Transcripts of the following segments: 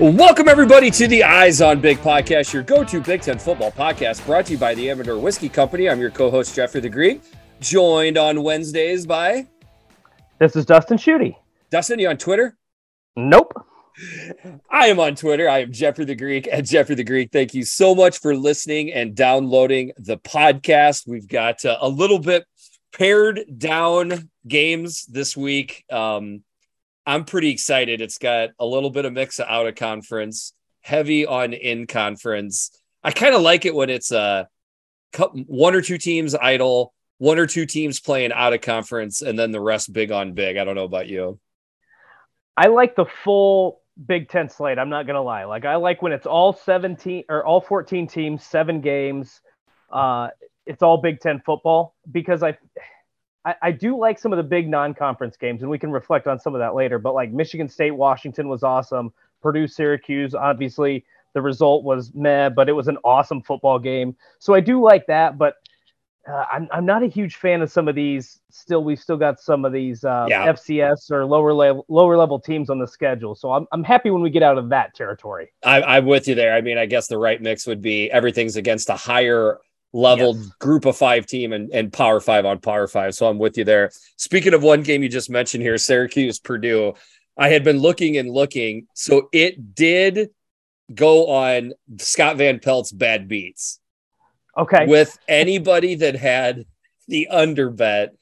Welcome, everybody, to the Eyes on Big podcast, your go to Big Ten football podcast brought to you by the Amador Whiskey Company. I'm your co host, Jeffrey the Greek, joined on Wednesdays by. This is Dustin Schutte. Dustin, you on Twitter? Nope. I am on Twitter. I am Jeffrey the Greek at Jeffrey the Greek. Thank you so much for listening and downloading the podcast. We've got uh, a little bit pared down games this week. Um, I'm pretty excited. It's got a little bit of mix of out of conference, heavy on in conference. I kind of like it when it's a uh, one or two teams idle, one or two teams playing out of conference, and then the rest big on big. I don't know about you. I like the full Big Ten slate. I'm not gonna lie. Like I like when it's all 17 or all 14 teams, seven games. Uh, it's all Big Ten football because I, I, I do like some of the big non-conference games, and we can reflect on some of that later. But like Michigan State, Washington was awesome. Purdue, Syracuse, obviously the result was meh, but it was an awesome football game. So I do like that, but uh, I'm, I'm not a huge fan of some of these. Still, we've still got some of these uh, yeah. FCS or lower level lower level teams on the schedule. So I'm, I'm happy when we get out of that territory. I, am with you there. I mean, I guess the right mix would be everything's against a higher level yes. group of five team and, and power five on power five. So I'm with you there. Speaking of one game you just mentioned here, Syracuse Purdue. I had been looking and looking. So it did go on Scott Van Pelt's bad beats. Okay. With anybody that had the under bet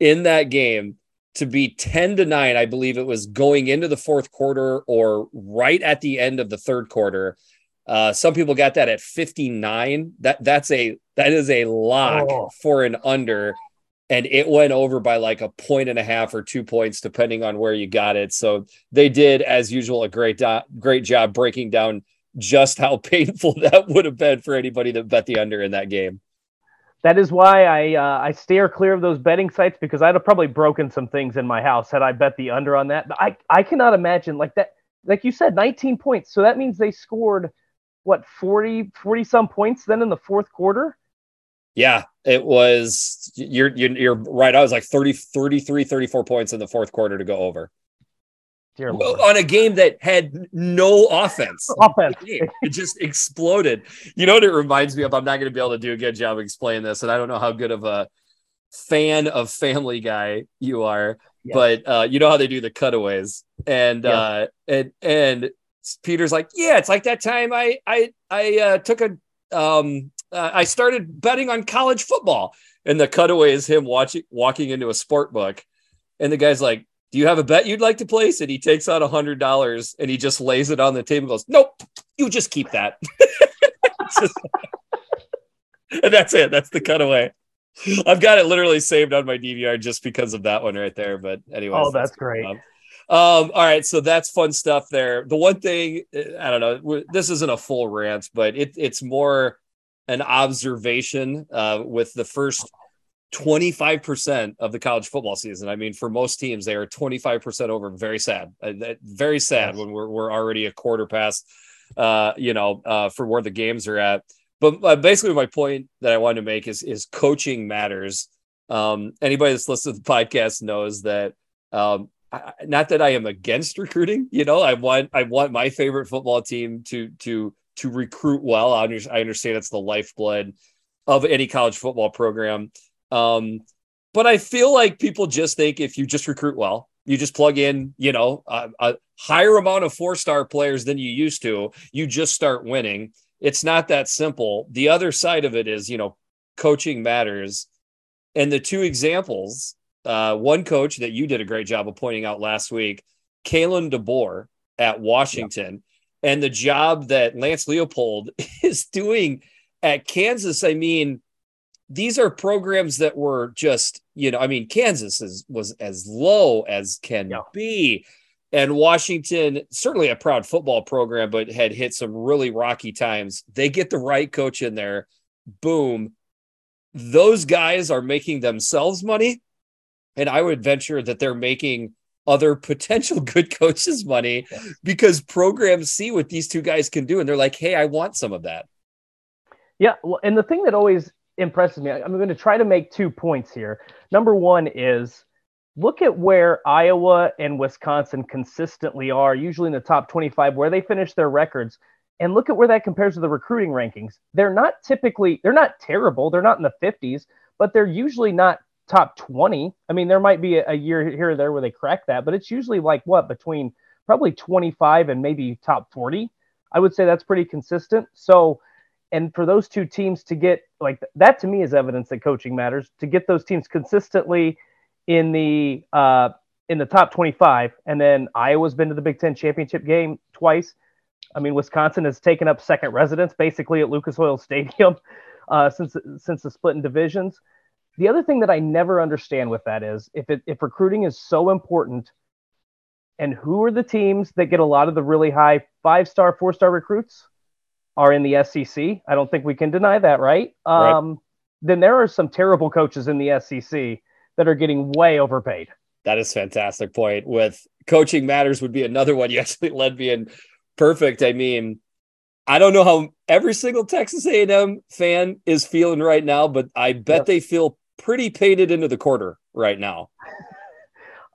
in that game to be 10 to 9, I believe it was going into the fourth quarter or right at the end of the third quarter. Uh, some people got that at 59. That that's a that is a lock oh. for an under. And it went over by like a point and a half or two points, depending on where you got it. So they did, as usual, a great do- great job breaking down just how painful that would have been for anybody that bet the under in that game. That is why I uh, I steer clear of those betting sites because I'd have probably broken some things in my house had I bet the under on that. But I I cannot imagine like that. Like you said, 19 points. So that means they scored what 40 40 some points then in the fourth quarter. Yeah, it was you're you're, you're right. I was like 30 33 34 points in the fourth quarter to go over. On a game that had no offense. Offense. It just exploded. You know what it reminds me of? I'm not going to be able to do a good job explaining this, and I don't know how good of a fan of Family Guy you are, yeah. but uh, you know how they do the cutaways, and yeah. uh, and and Peter's like, yeah, it's like that time I I I uh, took a um uh, I started betting on college football, and the cutaway is him watching walking into a sport book, and the guy's like, do you have a bet you'd like to place? And he takes out a hundred dollars and he just lays it on the table. goes, nope, you just keep that. just, and that's it. That's the cutaway. I've got it literally saved on my DVR just because of that one right there. But anyway, oh, that's, that's great. Um, all right, so that's fun stuff there. The one thing I don't know, this isn't a full rant, but it, it's more an observation uh, with the first 25% of the college football season. I mean, for most teams, they are 25% over. Very sad. Uh, very sad when we're, we're already a quarter past, uh, you know, uh, for where the games are at. But uh, basically, my point that I wanted to make is is coaching matters. Um, anybody that's listened to the podcast knows that. Um, I, not that I am against recruiting, you know, I want I want my favorite football team to to to recruit well. I understand it's the lifeblood of any college football program. Um, but I feel like people just think if you just recruit well, you just plug in, you know, a, a higher amount of four star players than you used to, you just start winning. It's not that simple. The other side of it is, you know, coaching matters. And the two examples, uh, one coach that you did a great job of pointing out last week, Kalen DeBoer at Washington, yeah. and the job that Lance Leipold is doing at Kansas. I mean, these are programs that were just, you know, I mean, Kansas is, was as low as can yeah. be. And Washington, certainly a proud football program, but had hit some really rocky times. They get the right coach in there. Boom. Those guys are making themselves money. And I would venture that they're making other potential good coaches money because programs see what these two guys can do. And they're like, hey, I want some of that. Yeah. Well, and the thing that always impresses me. I'm going to try to make two points here. Number one is look at where Iowa and Wisconsin consistently are, usually in the top 25, where they finish their records, and look at where that compares to the recruiting rankings. They're not typically, they're not terrible. They're not in the 50s, but they're usually not top 20. I mean, there might be a, a year here or there where they crack that, but it's usually like what between probably 25 and maybe top 40. I would say that's pretty consistent. So, and for those two teams to get like that to me is evidence that coaching matters. To get those teams consistently in the uh, in the top 25, and then Iowa's been to the Big Ten championship game twice. I mean, Wisconsin has taken up second residence basically at Lucas Oil Stadium uh, since since the split in divisions. The other thing that I never understand with that is if it, if recruiting is so important, and who are the teams that get a lot of the really high five star, four star recruits are in the SEC. I don't think we can deny that, right? right. Um, then there are some terrible coaches in the SEC that are getting way overpaid. That is fantastic point. With coaching matters would be another one. You actually led me in perfect. I mean, I don't know how every single Texas A&M fan is feeling right now, but I bet they feel pretty painted into the quarter right now.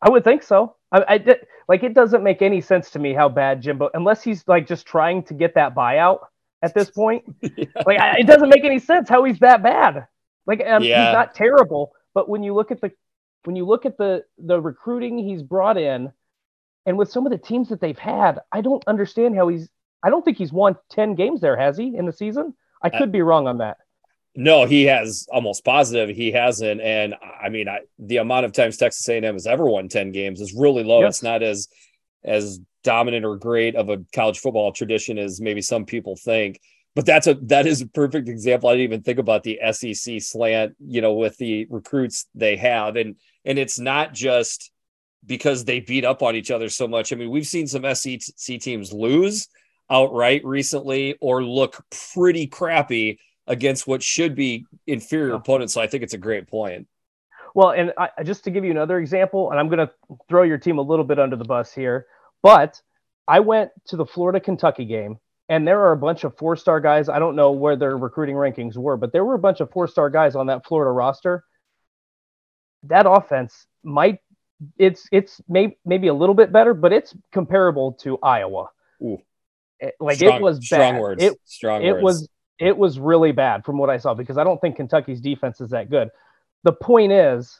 I would think so. I, I did, like it doesn't make any sense to me how bad Jimbo, unless he's like just trying to get that buyout at this point. yeah. Like I, it doesn't make any sense how he's that bad. Like um, yeah. he's not terrible, but when you look at the when you look at the the recruiting he's brought in, and with some of the teams that they've had, I don't understand how he's. I don't think he's won ten games there, has he, in the season? I could uh, be wrong on that. No, he has almost positive he hasn't. And I mean, I, the amount of times Texas A&M has ever won 10 games is really low. Yes. It's not as, as dominant or great of a college football tradition as maybe some people think. But that's a, that is a perfect example. I didn't even think about the SEC slant, you know, with the recruits they have. And, and it's not just because they beat up on each other so much. I mean, we've seen some SEC teams lose outright recently or look pretty crappy against what should be inferior opponents. So I think it's a great point. Well, and I, just to give you another example, and I'm going to throw your team a little bit under the bus here, but I went to the Florida Kentucky game, and there are a bunch of four star guys. I don't know where their recruiting rankings were, but there were a bunch of four star guys on that Florida roster. That offense might it's it's maybe maybe a little bit better, but it's comparable to Iowa. Ooh. It, like strong, it was bad. Strong words. It, strong it words. was it was really bad from what I saw because I don't think Kentucky's defense is that good. The point is,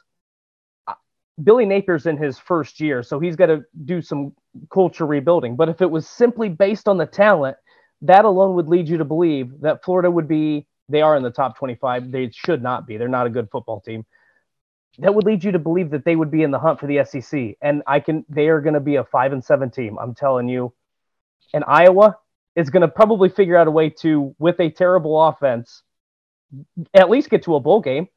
Billy Napier's in his first year, so he's got to do some culture rebuilding. But if it was simply based on the talent, that alone would lead you to believe that Florida would be, they are in the top 25. They should not be. They're not a good football team. That would lead you to believe that they would be in the hunt for the SEC. And I can, they are going to be a five and seven team. I'm telling you. And Iowa, is going to probably figure out a way to, with a terrible offense, at least get to a bowl game,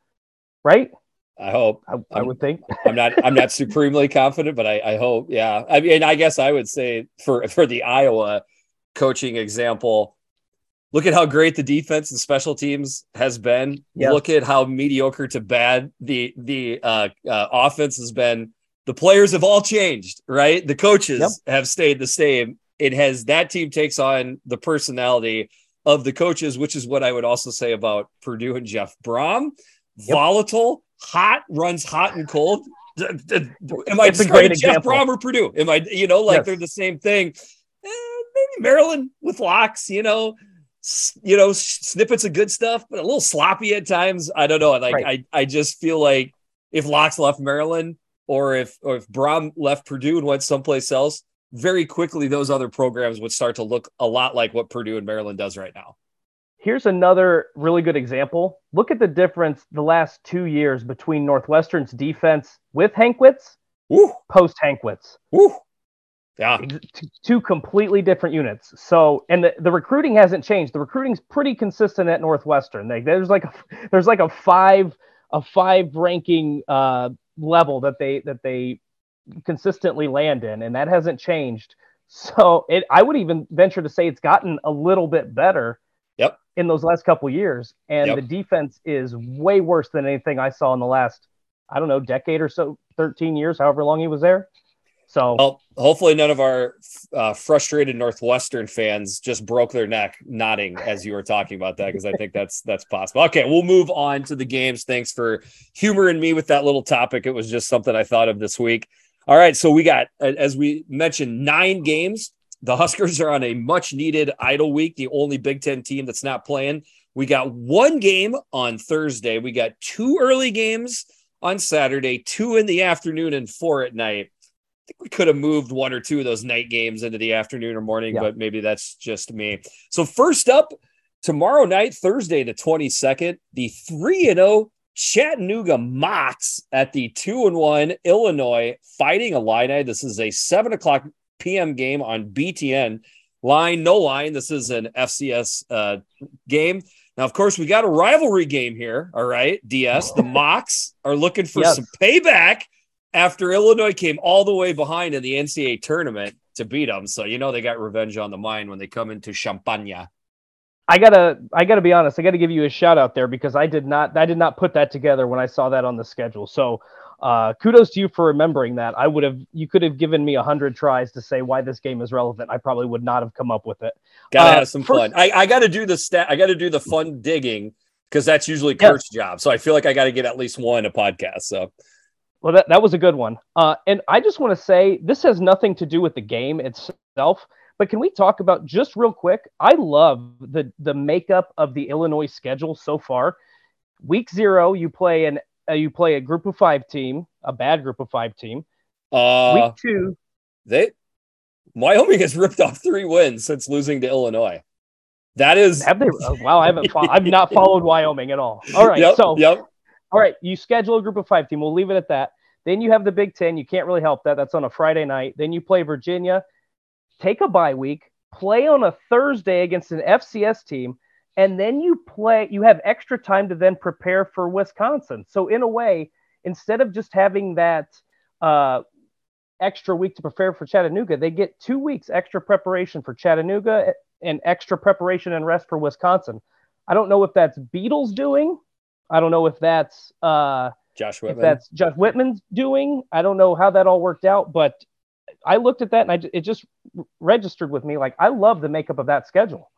right? I hope. I, I would think. I'm not. I'm not supremely confident, but I, I hope. Yeah. I mean, I guess I would say for for the Iowa coaching example, look at how great the defense and special teams has been. Yes. Look at how mediocre to bad the the uh, uh, offense has been. The players have all changed, right? The coaches yep. have stayed the same, it has that team takes on the personality of the coaches, which is what I would also say about Purdue and Jeff Brohm. Yep. Volatile, hot, runs hot and cold. Am I great Jeff Brohm or Purdue? Am I, you know, like yes. they're the same thing? Eh, maybe Maryland with locks, you know, you know, snippets of good stuff, but a little sloppy at times. I don't know. Like right. I, I just feel like if Locks left Maryland or if or if Brohm left Purdue and went someplace else, very quickly those other programs would start to look a lot like what Purdue and Maryland does right now. Here's another really good example. Look at the difference the last two years between Northwestern's defense with Hankwitz, post Hankwitz. Yeah. Two completely different units. So, and the, the recruiting hasn't changed. The recruiting's pretty consistent at Northwestern. Like there's like a, there's like a five, a five ranking uh, level that they, that they consistently land in, and that hasn't changed. So it, I would even venture to say it's gotten a little bit better. Yep. In those last couple years, and yep. the defense is way worse than anything I saw in the last, I don't know, decade or so, thirteen years, however long he was there. So well, hopefully none of our uh, frustrated Northwestern fans just broke their neck nodding as you were talking about that because I think that's that's possible. Okay, we'll move on to the games. Thanks for humoring me with that little topic. It was just something I thought of this week. All right, so we got as we mentioned nine games. The Huskers are on a much needed idle week, the only Big 10 team that's not playing. We got one game on Thursday. We got two early games on Saturday, two in the afternoon and four at night I think we could have moved one or two of those night games into the afternoon or morning, yeah. but maybe that's just me. So first up, tomorrow night, Thursday the 22nd, the 3 and 0 Chattanooga Mocs at the 2 and 1 Illinois Fighting Illini. This is a 7 o'clock p.m. game on BTN. Line, no line. This is an FCS uh, game. Now, of course, we got a rivalry game here. All right, DS. The Mocs are looking for some payback after Illinois came all the way behind in the NCAA tournament to beat them. So you know they got revenge on the mind when they come into Champaign. I gotta I gotta be honest. I gotta give you a shout out there because I did not I did not put that together when I saw that on the schedule. So uh, kudos to you for remembering that. I would have you could have given me a hundred tries to say why this game is relevant. I probably would not have come up with it. Gotta uh, have some first, fun. I, I gotta do the stat. I gotta do the fun digging because that's usually Kurt's yes. job. So I feel like I got to get at least one a podcast. So well, that, that was a good one. Uh, and I just want to say this has nothing to do with the game itself, but can we talk about just real quick? I love the the makeup of the Illinois schedule so far. Week zero, you play an uh, you play a group of five team, a bad group of five team. Uh, Week two, they Wyoming has ripped off three wins since losing to Illinois. That is have they? Uh, wow, I haven't. Fo- I've not followed Wyoming at all. All right, yep, so yep. All right, you schedule a group of five team. We'll leave it at that. Then you have the Big Ten. You can't really help that. That's on a Friday night. Then you play Virginia. Take a bye week. Play on a Thursday against an FCS team, and then you play. You have extra time to then prepare for Wisconsin. So in a way, instead of just having that uh, extra week to prepare for Chattanooga, they get two weeks extra preparation for Chattanooga and extra preparation and rest for Wisconsin. I don't know if that's Bielema's doing I don't know if that's uh, Josh Whitman. If that's Josh Whitman's doing. I don't know how that all worked out, but I looked at that and I it just registered with me. Like I love the makeup of that schedule.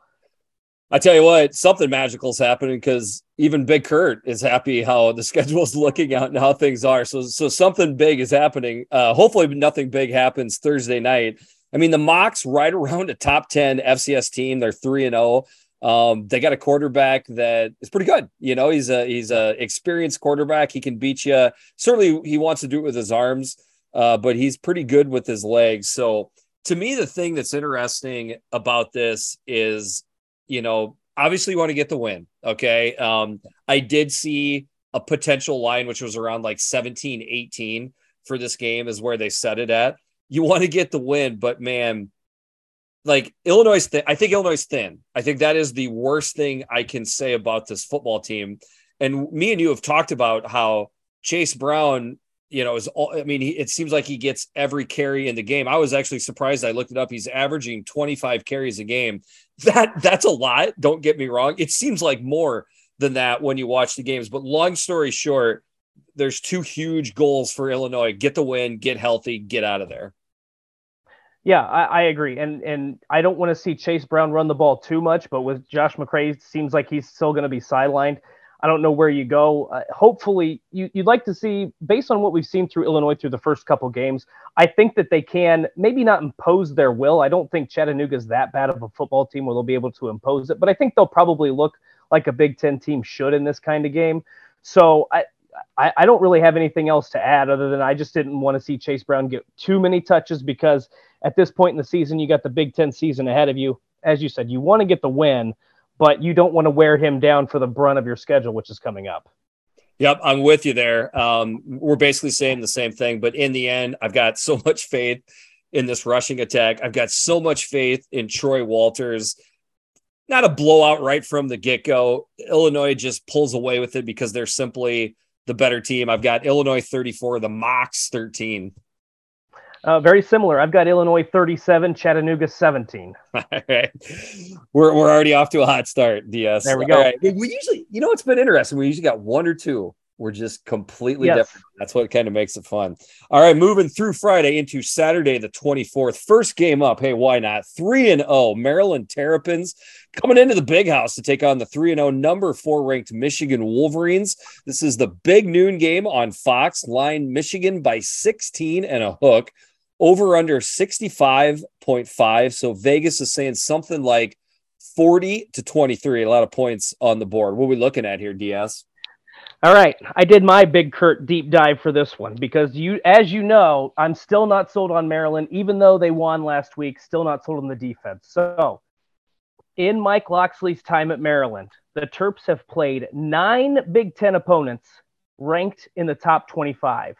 I tell you what, something magical is happening because even Big Kurt is happy how the schedule is looking out and how things are. So, so something big is happening. Uh, hopefully, nothing big happens Thursday night. I mean, the Mocs right around a top ten FCS team. They're three and zero. Oh. Um, they got a quarterback that is pretty good. You know, he's a he's a experienced quarterback. He can beat you. Certainly, he wants to do it with his arms, uh, but he's pretty good with his legs. So, to me, the thing that's interesting about this is, you know, obviously you want to get the win. Okay. Um, I did see a potential line which was around like 17, 18 for this game is where they set it at. You want to get the win, but man, like Illinois, th- I think Illinois thin. I think that is the worst thing I can say about this football team. And me and you have talked about how Chase Brown, you know, is all, I mean, he, it seems like he gets every carry in the game. I was actually surprised. I looked it up. He's averaging 25 carries a game. That that's a lot. Don't get me wrong. It seems like more than that when you watch the games. But long story short, there's two huge goals for Illinois: get the win, get healthy, get out of there. Yeah, I, I, agree, and and I don't want to see Chase Brown run the ball too much, but with Josh McCray, it seems like he's still going to be sidelined. I don't know where you go. Uh, hopefully, you, would like to see, based on what we've seen through Illinois through the first couple games, I think that they can maybe not impose their will. I don't think Chattanooga is that bad of a football team where they'll be able to impose it, but I think they'll probably look like a Big Ten team should in this kind of game. So I, I, I don't really have anything else to add other than I just didn't want to see Chase Brown get too many touches because at this point in the season, you got the Big Ten season ahead of you. As you said, you want to get the win, but you don't want to wear him down for the brunt of your schedule, which is coming up. Yep, I'm with you there. Um, we're basically saying the same thing, but in the end, I've got so much faith in this rushing attack. I've got so much faith in Troy Walters. Not a blowout right from the get go. Illinois just pulls away with it because they're simply the better team. I've got Illinois 34, the Mocs 13. Uh, very similar. I've got Illinois 37, Chattanooga 17. All right. We're, we're already off to a hot start, DS. There we go. We usually, you know, it's been interesting. We usually got one or two We're just completely yes. different. That's what kind of makes it fun. All right, moving through Friday into Saturday, the 24th. First game up. Hey, why not? 3 and 0. Maryland Terrapins coming into the big house to take on the 3 and 0 number 4 ranked Michigan Wolverines. This is the big noon game on Fox. Line Michigan by 16 and a hook. Over under 65.5. So Vegas is saying something like 40 to 23. A lot of points on the board. What are we looking at here, DS? All right, I did my big Kurt deep dive for this one because you, as you know, I'm still not sold on Maryland, even though they won last week. Still not sold on the defense. So, in Mike Locksley's time at Maryland, the Terps have played nine Big Ten opponents ranked in the top 25.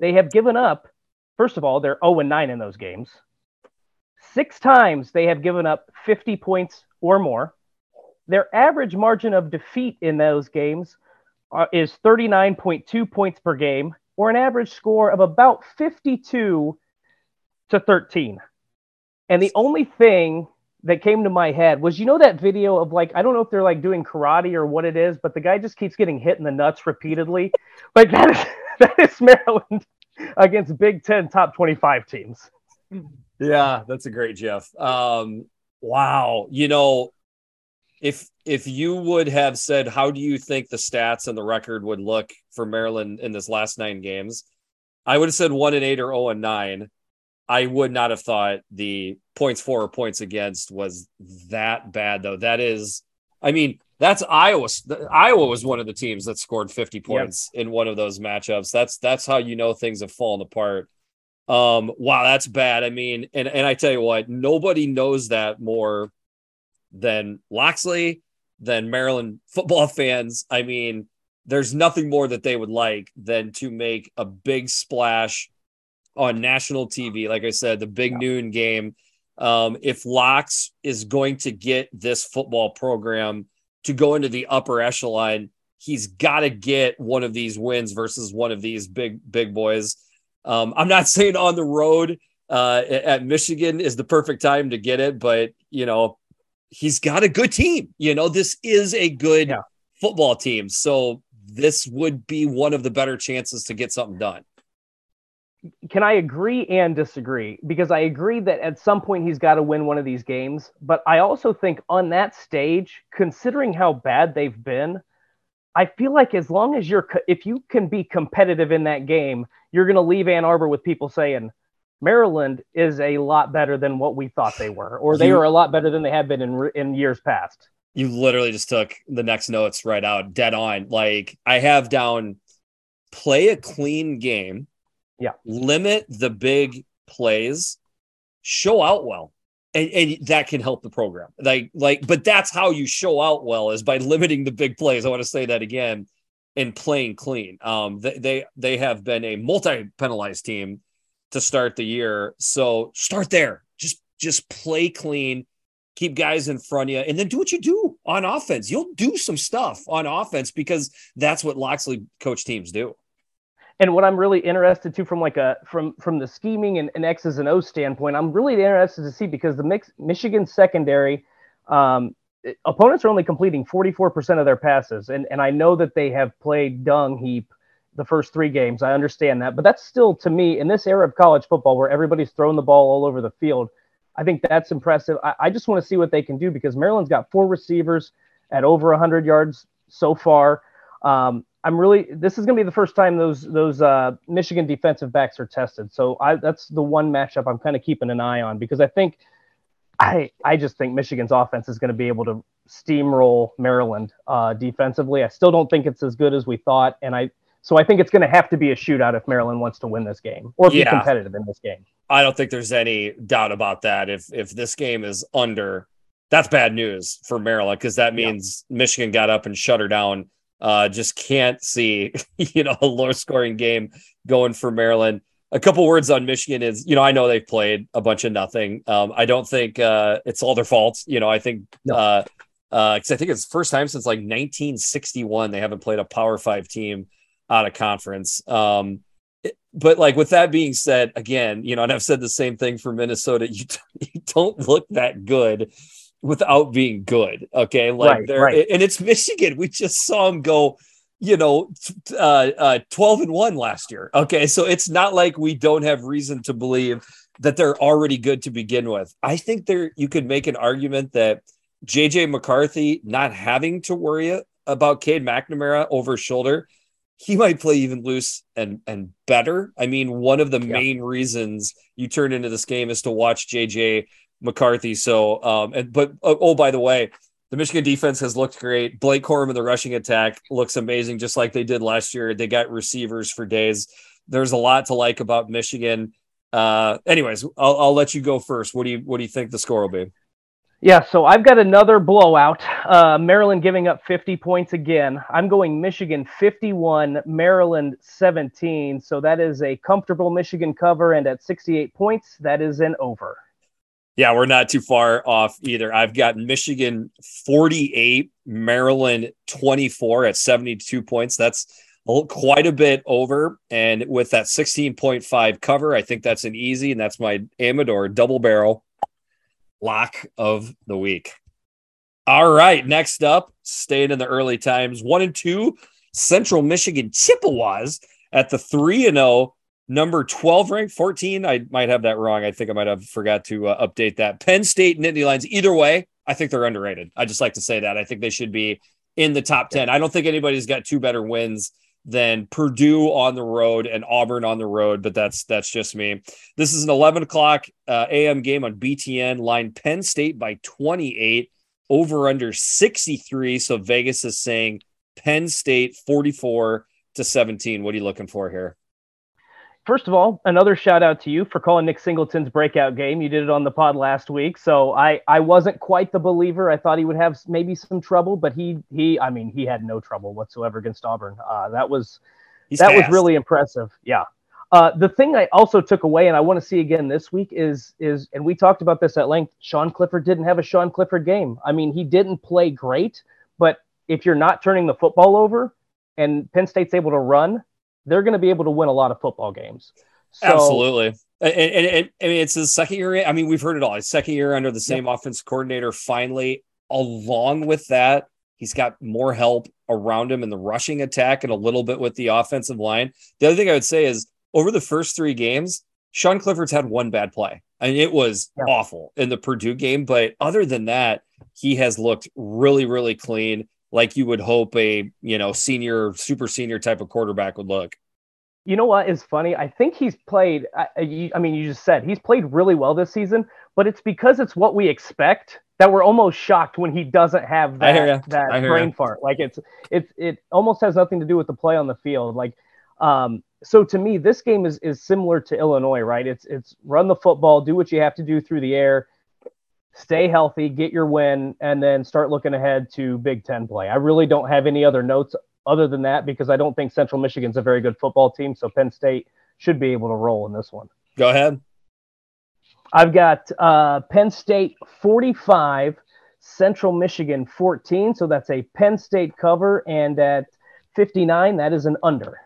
They have given up. First of all, they're 0 and 9 in those games. Six times they have given up 50 points or more. Their average margin of defeat in those games uh, is 39.2 points per game, or an average score of about 52 to 13. And the only thing that came to my head was you know that video of like I don't know if they're like doing karate or what it is, but the guy just keeps getting hit in the nuts repeatedly. Like that is that is Maryland against Big Ten top 25 teams. Yeah, that's a great Jeff. Um, wow, you know, if if you would have said how do you think the stats and the record would look for Maryland in this last nine games, I would have said one and eight or zero oh and nine. I would not have thought the points for or points against was that bad though. That is, I mean, that's Iowa. Iowa was one of the teams that scored 50 points yep. in one of those matchups. That's that's how you know things have fallen apart. Um, wow, that's bad. I mean, and and I tell you what, nobody knows that more than Locksley, than Maryland football fans. I mean, there's nothing more that they would like than to make a big splash on national TV. Like I said, the big yeah. noon game. Um, if Locks is going to get this football program to go into the upper echelon, he's got to get one of these wins versus one of these big big boys. Um, I'm not saying on the road uh, at Michigan is the perfect time to get it, but you know he's got a good team. You know, this is a good yeah. football team. So this would be one of the better chances to get something done. Can I agree and disagree? Because I agree that at some point he's got to win one of these games. But I also think on that stage, considering how bad they've been, I feel like as long as you're, if you can be competitive in that game, you're going to leave Ann Arbor with people saying, Maryland is a lot better than what we thought they were, or they you, are a lot better than they have been in in years past. You literally just took the next notes right out, dead on. Like I have down, play a clean game. Yeah. Limit the big plays. Show out well. And, and, that can help the program. Like, like, but that's how you show out well is by limiting the big plays. I want to say that again, and playing clean. Um, they they, they have been a multi penalized team to start the year. So start there. Just just play clean, keep guys in front of you, and then do what you do on offense. You'll do some stuff on offense because that's what Locksley coach teams do. And what I'm really interested to from like a from from the scheming and, and X's and O's standpoint, I'm really interested to see because the mix, Michigan secondary um, opponents are only completing 44% of their passes, and and I know that they have played dung heap the first three games. I understand that, but that's still to me in this era of college football where everybody's throwing the ball all over the field. I think that's impressive. I, I just want to see what they can do because Maryland's got four receivers at over 100 yards so far. Um, I'm really this is going to be the first time those those uh, Michigan defensive backs are tested. So I, that's the one matchup I'm kind of keeping an eye on because I think I I just think Michigan's offense is going to be able to steamroll Maryland uh, defensively. I still don't think it's as good as we thought, and I so I think it's going to have to be a shootout if Maryland wants to win this game or be yeah. competitive in this game. I don't think there's any doubt about that. If if this game is under, that's bad news for Maryland because that means yeah. Michigan got up and shut her down. Uh, just can't see, you know, a low scoring game going for Maryland. A couple words on Michigan is, you know, I know they've played a bunch of nothing. Um, I don't think uh, it's all their fault. You know, I think no. uh, because uh, I think it's the first time since like 1961 they haven't played a Power Five team out of conference. Um, but like with that being said, again, you know, and I've said the same thing for Minnesota. You, you don't look that good without being good. Okay, like right, there, right. and it's Michigan. We just saw them go you know, uh, uh, 12 and 1 last year. Okay. So it's not like we don't have reason to believe that they're already good to begin with. I think there you could make an argument that JJ McCarthy not having to worry about Cade McNamara over shoulder, he might play even loose and and better. I mean, one of the yeah. main reasons you turn into this game is to watch JJ McCarthy. So, um, and but oh, oh by the way, the Michigan defense has looked great. Blake Corum in the rushing attack looks amazing, just like they did last year. They got receivers for days. There's a lot to like about Michigan. Uh, anyways, I'll, I'll let you go first. What do you what do you think the score will be? Yeah, so I've got another blowout. Uh, Maryland giving up 50 points again. I'm going Michigan 51, Maryland 17. So that is a comfortable Michigan cover, and at 68 points, that is an over. Yeah, we're not too far off either. I've got Michigan 48, Maryland 24 at 72 points. That's quite a bit over. And with that 16.5 cover, I think that's an easy, and that's my Amador double barrel lock of the week. All right, next up, staying in the early times, one and two, Central Michigan Chippewas at the 3 and 0 number 12 ranked 14 i might have that wrong. I think i might have forgot to uh, update that. Penn state nittany lions either way i think they're underrated. I just like to say that. I think they should be in the top 10 i don't think anybody's got two better wins than purdue on the road and auburn on the road but that's that's just me. This is an 11 o'clock uh, am game on btn line penn state by 28 over under 63 so vegas is saying penn state 44 to 17 what are you looking for here First of all, another shout out to you for calling Nick Singleton's breakout game. You did it on the pod last week, so I I wasn't quite the believer. I thought he would have maybe some trouble, but he he I mean he had no trouble whatsoever against Auburn. Uh, that was He's that fast. was really impressive. Yeah. Uh, the thing I also took away, and I want to see again this week, is is and we talked about this at length. Sean Clifford didn't have a Sean Clifford game. I mean, he didn't play great, but if you're not turning the football over, and Penn State's able to run, they're going to be able to win a lot of football games. So, Absolutely. And, and, and, I mean, it's his second year. I mean, we've heard it all. His second year under the same yeah. offense coordinator. Finally, along with that, he's got more help around him in the rushing attack and a little bit with the offensive line. The other thing I would say is over the first three games, Sean Clifford's had one bad play, and it was yeah. awful in the Purdue game. But other than that, he has looked really, really clean like you would hope a you know senior super senior type of quarterback would look. You know what is funny? I think he's played I, I, mean you just said he's played really well this season but it's because it's what we expect that we're almost shocked when he doesn't have that, that brain you. fart. Like it's it's it almost has nothing to do with the play on the field. Like um so to me this game is is similar to illinois right? It's it's run the football do what you have to do through the air stay healthy, get your win, and then start looking ahead to Big Ten play. I really don't have any other notes other than that because I don't think Central Michigan's a very good football team. So Penn State should be able to roll in this one. Go ahead. I've got uh, Penn State 45, Central Michigan 14. So that's a Penn State cover. And at 59, that is an under.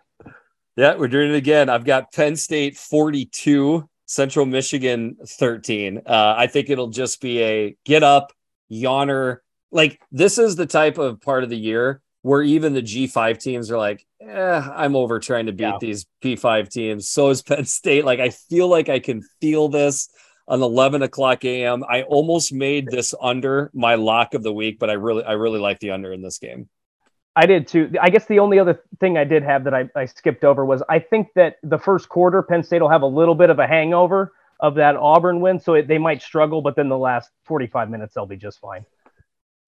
Yeah, we're doing it again. I've got Penn State 42, Central Michigan 13. Uh, I think it'll just be a get up, yawner. Like this is the type of part of the year where even the G5 teams are like, eh, I'm over trying to beat yeah. these P5 teams. So is Penn State. Like I feel like I can feel this on 11 o'clock a.m. I almost made this under my lock of the week, but I really, I really like the under in this game. I did too. I guess the only other thing I did have that I, I skipped over was I think that the first quarter, Penn State will have a little bit of a hangover of that Auburn win. So it, they might struggle, but then the last 45 minutes, they'll be just fine.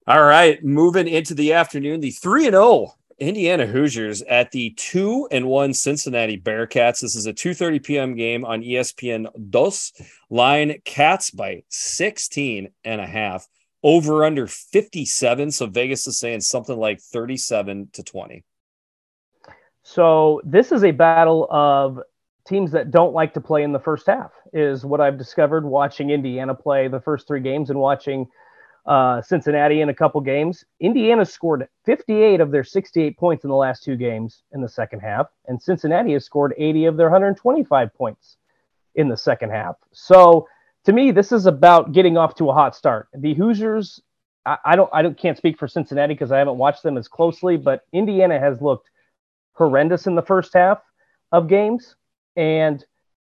All right. Moving into the afternoon, the 3 and 0 Indiana Hoosiers at the 2 and 1 Cincinnati Bearcats. This is a 2:30 p.m. game on ESPN Dos. Line Cats by 16 and a half over under 57. So Vegas is saying something like 37 to 20. So this is a battle of teams that don't like to play in the first half, is what I've discovered watching Indiana play the first three games and watching uh, Cincinnati in a couple games. Indiana scored 58 of their 68 points in the last two games in the second half, and Cincinnati has scored 80 of their 125 points in the second half. So to me, this is about getting off to a hot start. The Hoosiers, I, I don't, I don't, can't speak for Cincinnati because I haven't watched them as closely, but Indiana has looked horrendous in the first half of games. And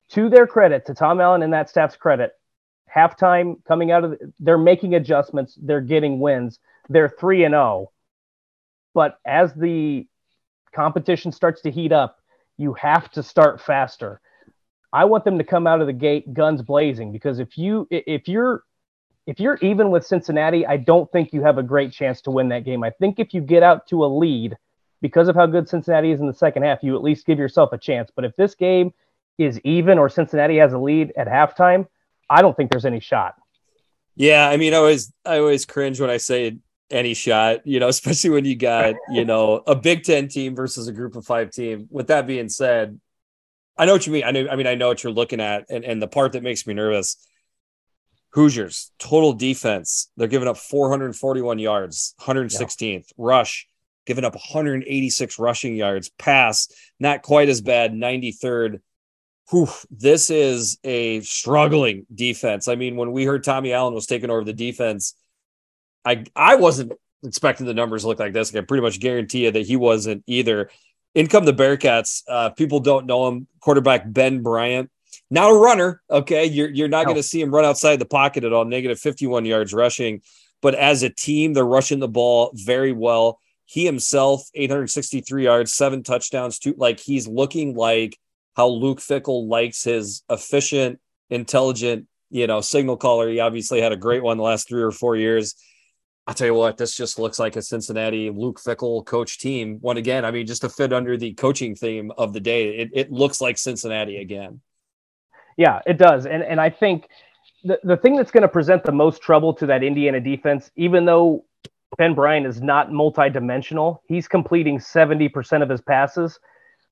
to their credit, to Tom Allen and that staff's credit, halftime coming out of the, they're making adjustments, they're getting wins. They're 3 and 0. But as the competition starts to heat up, you have to start faster. I want them to come out of the gate guns blazing because if you if you're if you're even with Cincinnati, I don't think you have a great chance to win that game. I think if you get out to a lead because of how good Cincinnati is in the second half, you at least give yourself a chance. But if this game is even or Cincinnati has a lead at halftime, I don't think there's any shot. Yeah, I mean, I always I always cringe when I say any shot, you know, especially when you got, you know, a Big Ten team versus a group of five team. With that being said, I know what you mean. I know, I mean, I know what you're looking at. And, and the part that makes me nervous Hoosiers, total defense. They're giving up 441 yards, 116th. Yeah. Rush, giving up 186 rushing yards. Pass, not quite as bad, 93rd. Whew, this is a struggling defense. I mean, when we heard Tommy Allen was taking over the defense, I I wasn't expecting the numbers to look like this. I can pretty much guarantee you that he wasn't either. In come the Bearcats. Uh, people don't know him. Quarterback Ben Bryant, not a runner. Okay, you're you're not no. going to see him run outside the pocket at all. Negative 51 yards rushing, but as a team, they're rushing the ball very well. He himself, 863 yards, seven touchdowns. Two like he's looking like how Luke Fickell likes his efficient, intelligent, you know, signal caller. He obviously had a great one the last three or four years. I'll tell you what, this just looks like a Cincinnati Luke Fickell coach team. One again, I mean, just to fit under the coaching theme of the day, it, it looks like Cincinnati again. Yeah, it does. And and I think the, the thing that's going to present the most trouble to that Indiana defense, even though Ben Bryant is not multi-dimensional, he's completing 70% of his passes.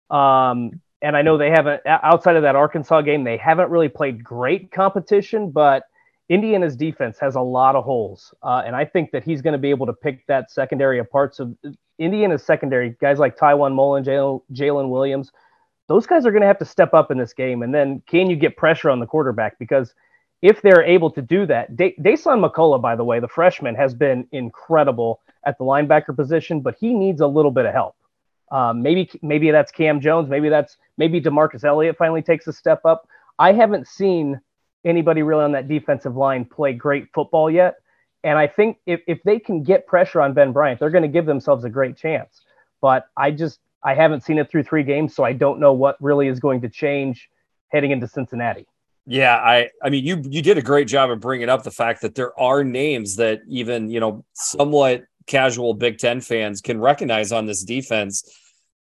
Um, and I know they haven't outside of that Arkansas game, they haven't really played great competition, but – Indiana's defense has a lot of holes, uh, and I think that he's going to be able to pick that secondary apart. So Indiana's secondary, guys like Tiawan Mullen, Jalen Williams, those guys are going to have to step up in this game. And then can you get pressure on the quarterback? Because if they're able to do that, De- Dasan McCullough, by the way, the freshman, has been incredible at the linebacker position, but he needs a little bit of help. Um, maybe maybe that's Cam Jones. Maybe that's maybe Demarcus Elliott finally takes a step up. I haven't seen anybody really on that defensive line play great football yet. And I think if, if they can get pressure on Ben Bryant, they're going to give themselves a great chance. But I just I haven't seen it through three games, so I don't know what really is going to change heading into Cincinnati. Yeah, I I mean you you did a great job of bringing up the fact that there are names that even you know somewhat casual Big Ten fans can recognize on this defense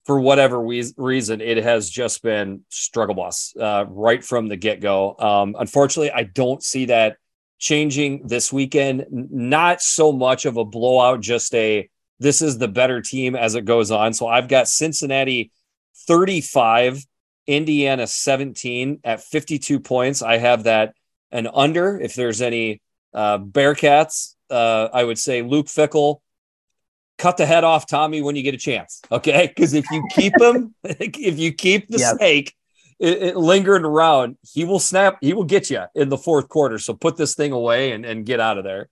for whatever we- reason, it has just been struggle bus uh, right from the get go. Um, unfortunately, I don't see that changing this weekend. Not so much of a blowout, just a this is the better team as it goes on. So I've got Cincinnati 35, Indiana 17 at 52 points. I have that an under. If there's any uh, Bearcats, uh, I would say Luke Fickell cut the head off Tommy when you get a chance. Okay. Because if you keep him, if you keep the yep. snake it, it lingering around, he will snap, he will get you in the fourth quarter. So put this thing away and, and get out of there.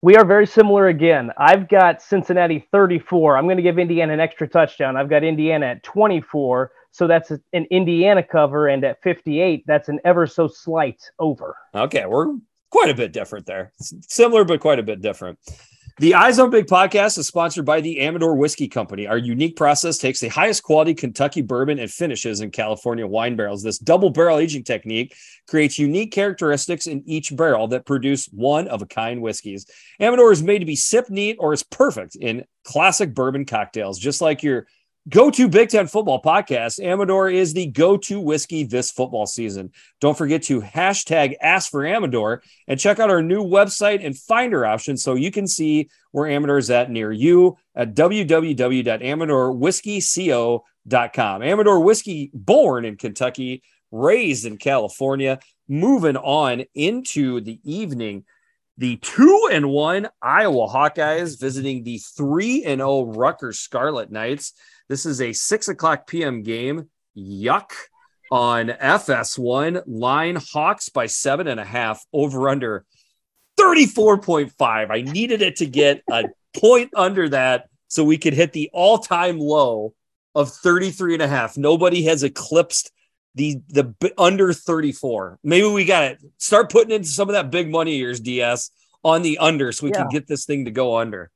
We are very similar again. I've got Cincinnati 34. I'm going to give Indiana an extra touchdown. I've got Indiana at 24. So that's an Indiana cover. And at 58, that's an ever so slight over. Okay. We're quite a bit different there. Similar, but quite a bit different. The Eyes on Big podcast is sponsored by the Amador Whiskey Company. Our unique process takes the highest quality Kentucky bourbon and finishes in California wine barrels. This double barrel aging technique creates unique characteristics in each barrel that produce one of a kind whiskeys. Amador is made to be sip neat or is perfect in classic bourbon cocktails, just like your go to Big Ten football podcast. Amador is the go to whiskey this football season. Don't forget to hashtag ask for Amador and check out our new website and finder option so you can see where Amador is at near you at www.amadorwhiskeyco.com. Amador Whiskey, born in Kentucky, raised in California. Moving on into the evening the two and one Iowa Hawkeyes visiting the three and zero oh Rutgers Scarlet Knights. This is a six o'clock p.m. game. Yuck. On FS1, line Hawks by seven and a half, over under 34.5. I needed it to get a point under that so we could hit the all time low of 33 and a half. Nobody has eclipsed the the under 34. Maybe we got to start putting into some of that big money years DS on the under so we yeah. can get this thing to go under.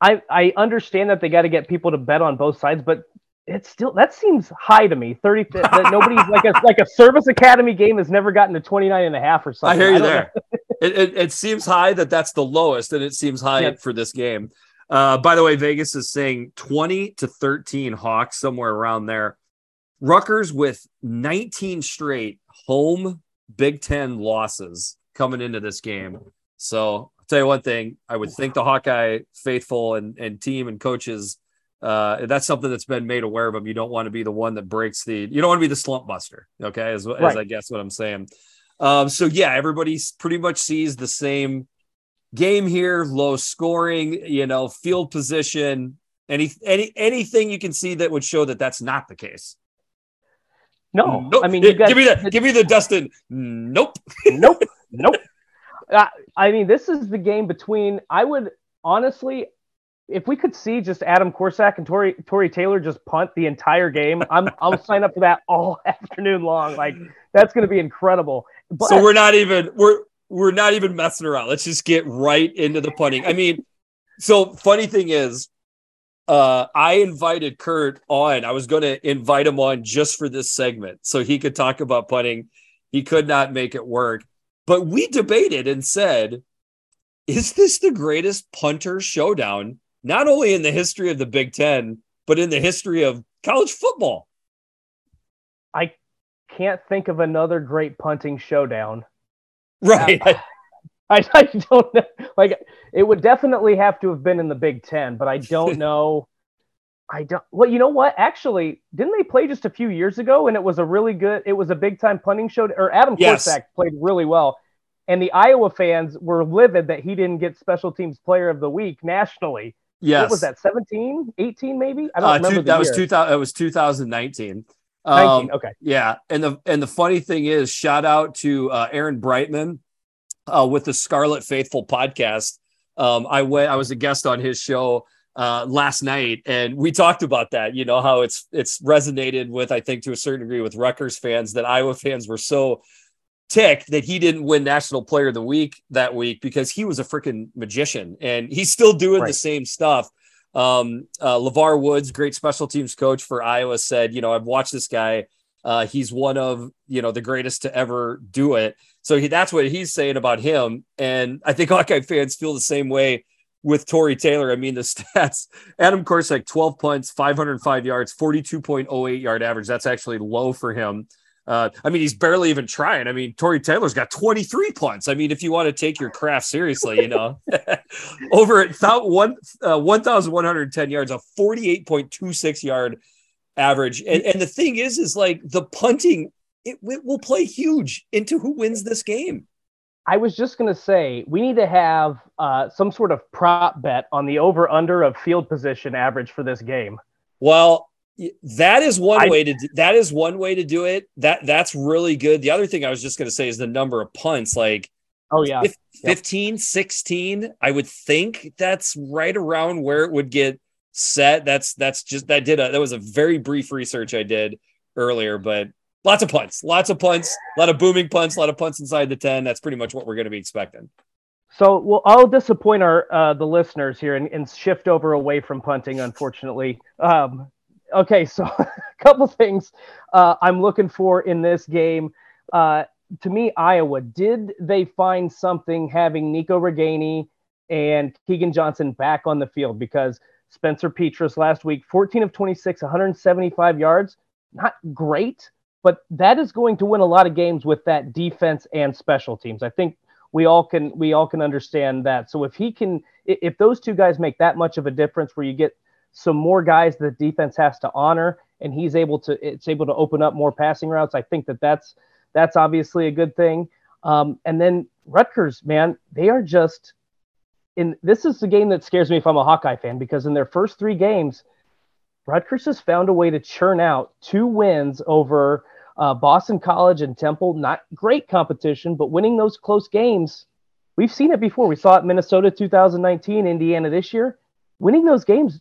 I I understand that they got to get people to bet on both sides, but it's still that seems high to me. 30 that nobody's like a like a service academy game has never gotten to 29 and a half or something. I hear you I there. it, it, it, seems high that that's the lowest and it seems high yeah. for this game. Uh, by the way, Vegas is saying 20 to 13 Hawks somewhere around there. Rutgers with 19 straight home Big 10 losses coming into this game. So I'll tell you one thing, I would think the Hawkeye faithful and, and team and coaches uh, that's something that's been made aware of them. You don't want to be the one that breaks the, you don't want to be the slump buster. Okay. As, right. as I guess what I'm saying. Um, so yeah, everybody pretty much sees the same game here, low scoring, you know, field position, any, any, anything you can see that would show that that's not the case. No, nope. I mean, you got, give me that, give me the Dustin. Nope. nope. Nope. Uh, I mean, this is the game between, I would honestly, if we could see just Adam Korsak and Tory Tory Taylor just punt the entire game, I'm I'll sign up for that all afternoon long. Like that's going to be incredible. But, so we're not even we're we're not even messing around. Let's just get right into the punting. I mean, so funny thing is, uh, I invited Kurt on. I was going to invite him on just for this segment so he could talk about punting. He could not make it work, but we debated and said, "Is this the greatest punter showdown?" not only in the history of the Big Ten, but in the history of college football. I can't think of another great punting showdown. Right. I, I don't know. Like, it would definitely have to have been in the Big Ten, but I don't know. I don't. Well, you know what? Actually, didn't they play just a few years ago? And it was a really good. It was a big time punting show. Or Adam yes. Korsak played really well, and the Iowa fans were livid that he didn't get Special Teams Player of the Week nationally. Yes. What was that? 17, 18 maybe? I don't uh, remember. Two, that year. was 2000 it was 2019. 19, um, okay. Yeah, and the and the funny thing is, shout out to uh, Aaron Brightman uh, with the Scarlet Faithful podcast. Um, I went, I was a guest on his show uh, last night, and we talked about that. You know how it's it's resonated with, I think, to a certain degree, with Rutgers fans that Iowa fans were so ticked that he didn't win National Player of the Week that week because he was a freaking magician and he's still doing right. the same stuff. Um, uh, LeVar Woods, great special teams coach for Iowa, said, you know, I've watched this guy. Uh, he's one of, you know, the greatest to ever do it. So he, that's what he's saying about him. And I think Hawkeye fans feel the same way with Tory Taylor. I mean, the stats Adam Korsak, 12 punts, 505 yards, 42.08 yard average. That's actually low for him. Uh, I mean, he's barely even trying. I mean, Tory Taylor's got 23 punts. I mean, if you want to take your craft seriously, you know, over at one, uh, 1,110 yards, a 48.26 yard average. And, and the thing is, is like the punting, it, it will play huge into who wins this game. I was just going to say we need to have uh, some sort of prop bet on the over under of field position average for this game. Well, that is one I, way to do, that is one way to do it. That that's really good. The other thing I was just going to say is the number of punts like oh yeah. 15, yep. 16, I would think that's right around where it would get set. That's that's just that did a that was a very brief research I did earlier, but lots of punts, lots of punts, a lot of booming punts, a lot of punts inside the 10. That's pretty much what we're going to be expecting. So, well, I'll disappoint our uh, the listeners here and, and, shift over away from punting. Unfortunately, um, okay, so a couple things uh, I'm looking for in this game. Uh, to me, Iowa, did they find something having Nico Ragaini and Keagan Johnson back on the field? Because Spencer Petras last week, 14 of 26, 175 yards, not great, but that is going to win a lot of games with that defense and special teams. I think we all can we all can understand that. So if he can, if those two guys make that much of a difference, where you get some more guys the defense has to honor, and he's able to it's able to open up more passing routes. I think that that's that's obviously a good thing. Um, and then Rutgers, man, they are just in. This is the game that scares me if I'm a Hawkeye fan because in their first three games, Rutgers has found a way to churn out two wins over uh, Boston College and Temple. Not great competition, but winning those close games. We've seen it before. We saw it Minnesota 2019, Indiana this year. Winning those games,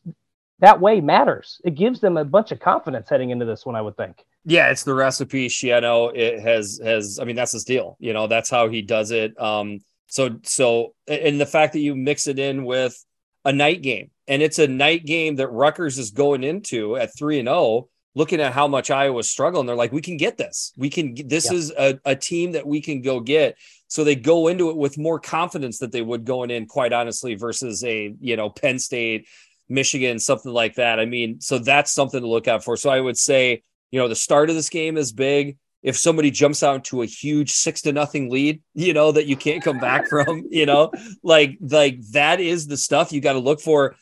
that way matters. It gives them a bunch of confidence heading into this one, I would think. Yeah, it's the recipe. Schiano it has has. I mean, that's his deal. You know, that's how he does it. Um, so so, and the fact that you mix it in with a night game, and it's a night game that Rutgers is going into at three and zero, oh, looking at how much Iowa's struggling. They're like, we can get this. We can. This yeah. is a, a team that we can go get. So they go into it with more confidence that they would going in, quite honestly, versus a you know Penn State, Michigan, something like that. I mean, so that's something to look out for. So I would say you know, the start of this game is big. If somebody jumps out to a huge six to nothing lead, you know, that you can't come back from, you know, like like that is the stuff you got to look for.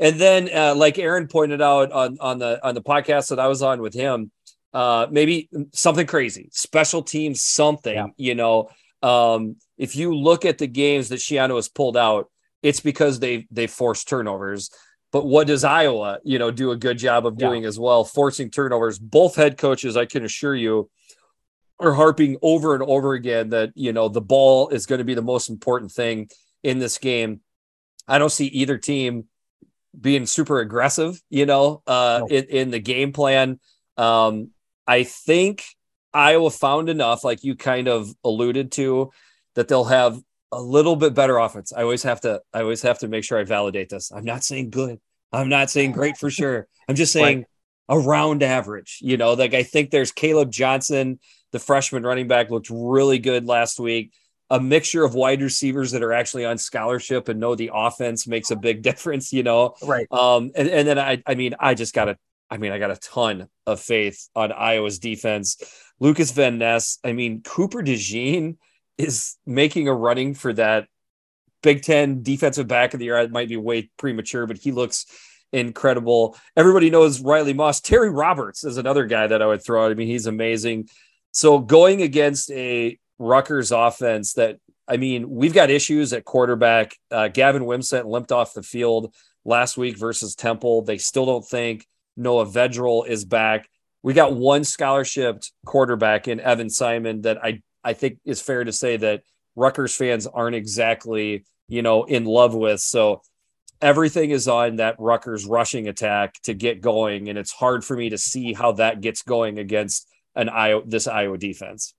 And then, uh, like Aaron pointed out on on the on the podcast that I was on with him, uh, maybe something crazy, special teams, something. Yeah. You know, um, if you look at the games that Schiano has pulled out, it's because they they forced turnovers. But what does Iowa, you know, do a good job of doing yeah. as well, forcing turnovers? Both head coaches, I can assure you, are harping over and over again that you know the ball is going to be the most important thing in this game. I don't see either team being super aggressive, you know, uh, no. in, in the game plan. Um, I think Iowa found enough, like you kind of alluded to, that they'll have a little bit better offense. I always have to I always have to make sure I validate this. I'm not saying good. I'm not saying great for sure. I'm just saying right. around average. You know, like I think there's Caleb Johnson, the freshman running back, looked really good last week. A mixture of wide receivers that are actually on scholarship and know the offense makes a big difference, you know. Right. Um, and, and then I I mean, I just got a I mean, I got a ton of faith on Iowa's defense. Lucas Van Ness, I mean, Cooper DeJean is making a running for that Big Ten defensive back of the year. It might be way premature, but he looks incredible. Everybody knows Riley Moss. Terry Roberts is another guy that I would throw out. I mean, he's amazing. So going against a Rutgers offense that, I mean, we've got issues at quarterback. Uh, Gavin Wimsatt limped off the field last week versus Temple. They still don't think Noah Vedral is back. We got one scholarship quarterback in Evan Simon that I I think is fair to say that Rutgers fans aren't exactly, you know, in love with. So everything is on that Rutgers rushing attack to get going. And it's hard for me to see how that gets going against an Iowa, this Iowa defense.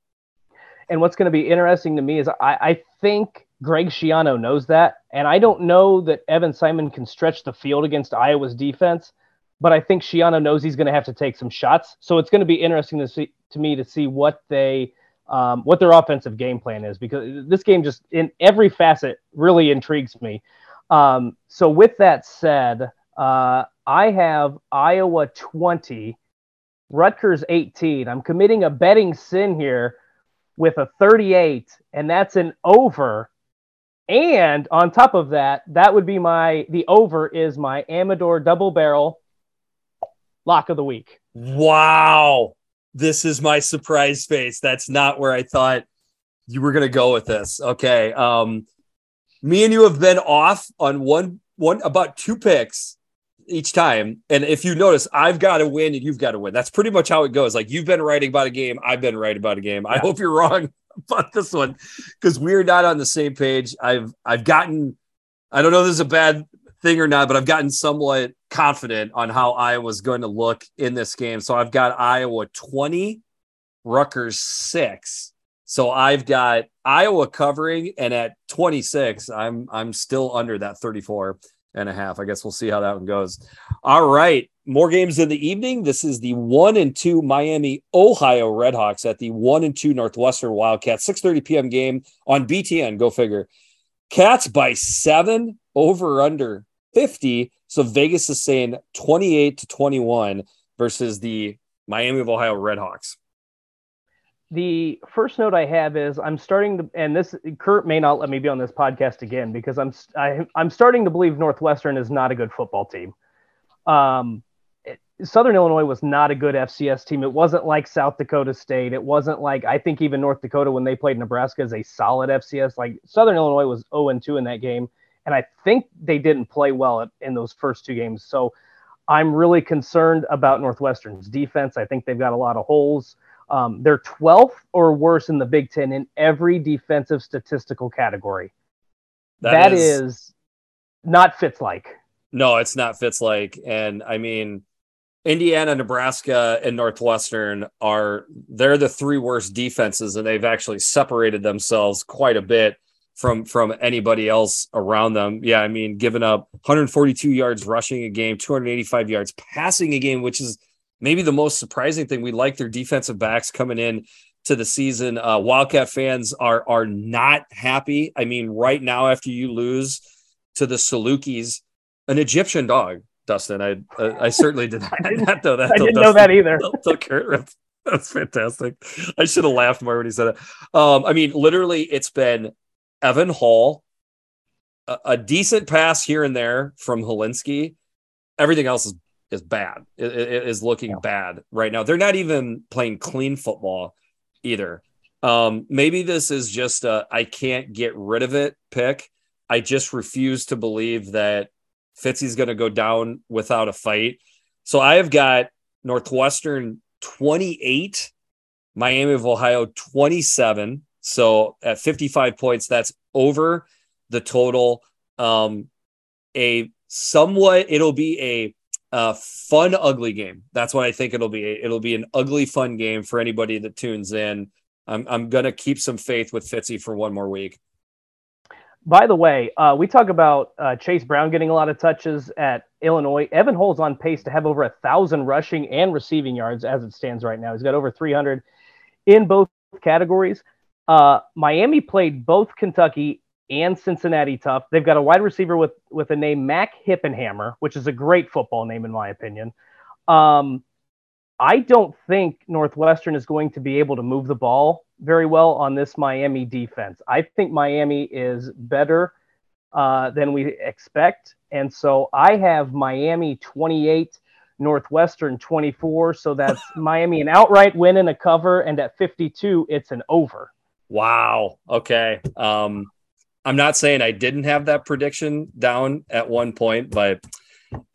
And what's going to be interesting to me is I, I think Greg Schiano knows that. And I don't know that Evan Simon can stretch the field against Iowa's defense, but I think Schiano knows he's going to have to take some shots. So it's going to be interesting to see to me to see what they um, what their offensive game plan is because this game just in every facet really intrigues me. Um, so with that said, uh, I have Iowa 20, Rutgers 18. I'm committing a betting sin here with a 38, and that's an over. And on top of that, that would be my the over is my Amador double barrel lock of the week. Wow this is my surprise face. That's not where I thought you were going to go with this. Okay. Um, me and you have been off on one, one about two picks each time. And if you notice, I've got to win and you've got to win. That's pretty much how it goes. Like you've been writing about a game. I've been writing about a game. Yeah. I hope you're wrong about this one because we're not on the same page. I've, I've gotten, I don't know if this is a bad thing or not, but I've gotten somewhat confident on how Iowa's going to look in this game. So I've got Iowa 20, Rutgers 6. So I've got Iowa covering and at 26, I'm I'm still under that 34 and a half. I guess we'll see how that one goes. All right, more games in the evening. This is the 1 and 2 Miami Ohio Redhawks at the 1 and 2 Northwestern Wildcats 6:30 p.m. game on BTN. Go figure. Cats by 7 over under 50. So Vegas is saying 28 to 21 versus the Miami of Ohio Redhawks. The first note I have is I'm starting to, and this Kurt may not let me be on this podcast again because I'm I, am i am starting to believe Northwestern is not a good football team. Um, Southern Illinois was not a good FCS team. It wasn't like South Dakota State. It wasn't like I think even North Dakota when they played Nebraska is a solid FCS. Like Southern Illinois was 0 and 2 in that game and I think they didn't play well in those first two games. So I'm really concerned about Northwestern's defense. I think they've got a lot of holes. Um, they're 12th or worse in the Big Ten in every defensive statistical category. that, that is... is not Fitz like. No, it's not Fitz like. And I mean, Indiana, Nebraska, and Northwestern are they're the three worst defenses, and they've actually separated themselves quite a bit from from anybody else around them. Yeah, I mean, giving up 142 yards rushing a game, 285 yards passing a game, which is maybe the most surprising thing. We like their defensive backs coming in to the season. Uh, Wildcat fans are are not happy. I mean, right now after you lose to the Salukis, an Egyptian dog, Dustin. I I, I certainly did not, not know that. I didn't Dustin, know that either. Till Kurt That's fantastic. I should have laughed more when he said it. Um, I mean, literally, it's been Evan Hull, a, a decent pass here and there from Hilinski. Everything else is is bad. It, it is looking yeah. bad right now. They're not even playing clean football either. Um, maybe this is just a I can't get rid of it pick. I just refuse to believe that Fitzy's going to go down without a fight. So I have got Northwestern 28, Miami of Ohio 27. So at 55 points, that's over the total. Um, a somewhat, it'll be a uh, fun, ugly game. That's what I think it'll be. It'll be an ugly, fun game for anybody that tunes in. I'm, I'm going to keep some faith with Fitzy for one more week. By the way, uh, we talk about uh, Chase Brown getting a lot of touches at Illinois. Evan Hull's on pace to have over a thousand rushing and receiving yards as it stands right now. He's got over 300 in both categories. Uh, Miami played both Kentucky and Cincinnati tough. They've got a wide receiver with with a name Mac Hippenhammer, which is a great football name in my opinion. Um, I don't think Northwestern is going to be able to move the ball very well on this Miami defense. I think Miami is better uh, than we expect, and so I have Miami 28, Northwestern 24. So that's Miami an outright win and a cover, and at 52, it's an over. Wow. Okay. Um, I'm not saying I didn't have that prediction down at one point, but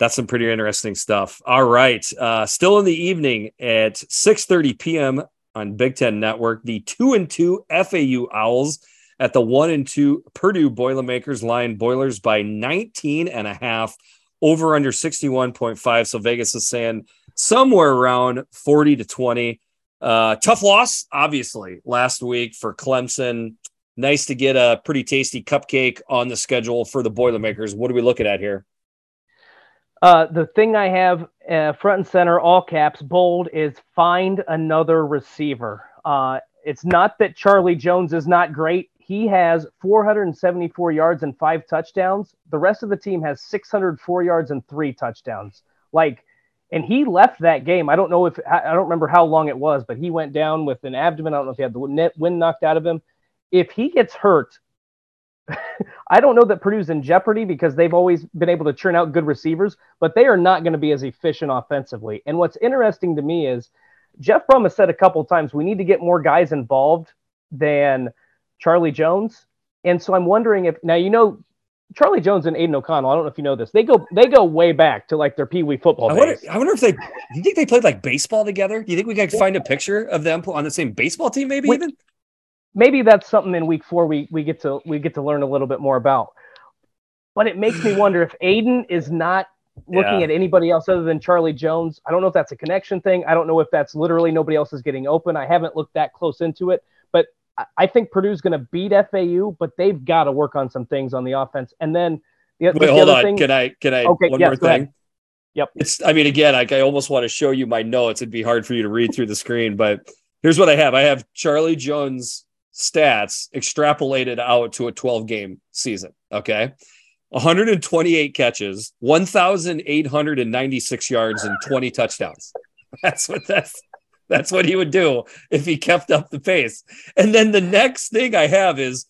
that's some pretty interesting stuff. All right. Uh, still in the evening at 6:30 p.m. on Big Ten Network, the two and two FAU Owls at the one and two Purdue Boilermakers line Boilers by 19 and a half over under 61.5. So Vegas is saying somewhere around 40 to 20. Uh, tough loss, obviously, last week for Clemson nice to get a pretty tasty cupcake on the schedule for the Boilermakers. What are we looking at here? Uh, the thing I have uh, front and center, all caps, bold, is find another receiver. Uh, it's not that Charlie Jones is not great. He has 474 yards and five touchdowns. The rest of the team has 604 yards and three touchdowns. Like, and he left that game. I don't know if I don't remember how long it was, but he went down with an abdomen. I don't know if he had the wind knocked out of him if he gets hurt, I don't know that Purdue's in jeopardy because they've always been able to churn out good receivers, but they are not going to be as efficient offensively. And what's interesting to me is Jeff Brohm has said a couple times we need to get more guys involved than Charlie Jones. And so I'm wondering if now you know Charlie Jones and Aidan O'Connell. I don't know if you know this. They go they go way back to like their pee wee football. I wonder, I wonder if they. Do you think they played like baseball together? Do you think we could find a picture of them on the same baseball team? Maybe we, even maybe that's something in week four we we get to we get to learn a little bit more about. But it makes me wonder if Aidan is not looking yeah. at anybody else other than Charlie Jones. I don't know if that's a connection thing. I don't know if that's literally nobody else is getting open. I haven't looked that close into it, but I think Purdue's going to beat FAU, but they've got to work on some things on the offense. And then the, Wait, the hold on. Thing, can I can I okay, one yes, more thing? Ahead. Yep. It's I mean again, like I almost want to show you my notes. It'd be hard for you to read through the screen, but here's what I have. I have Charlie Jones stats extrapolated out to a 12 game season. Okay. 128 catches, 1,896 yards, and 20 touchdowns. That's what that's that's what he would do if he kept up the pace. And then the next thing I have is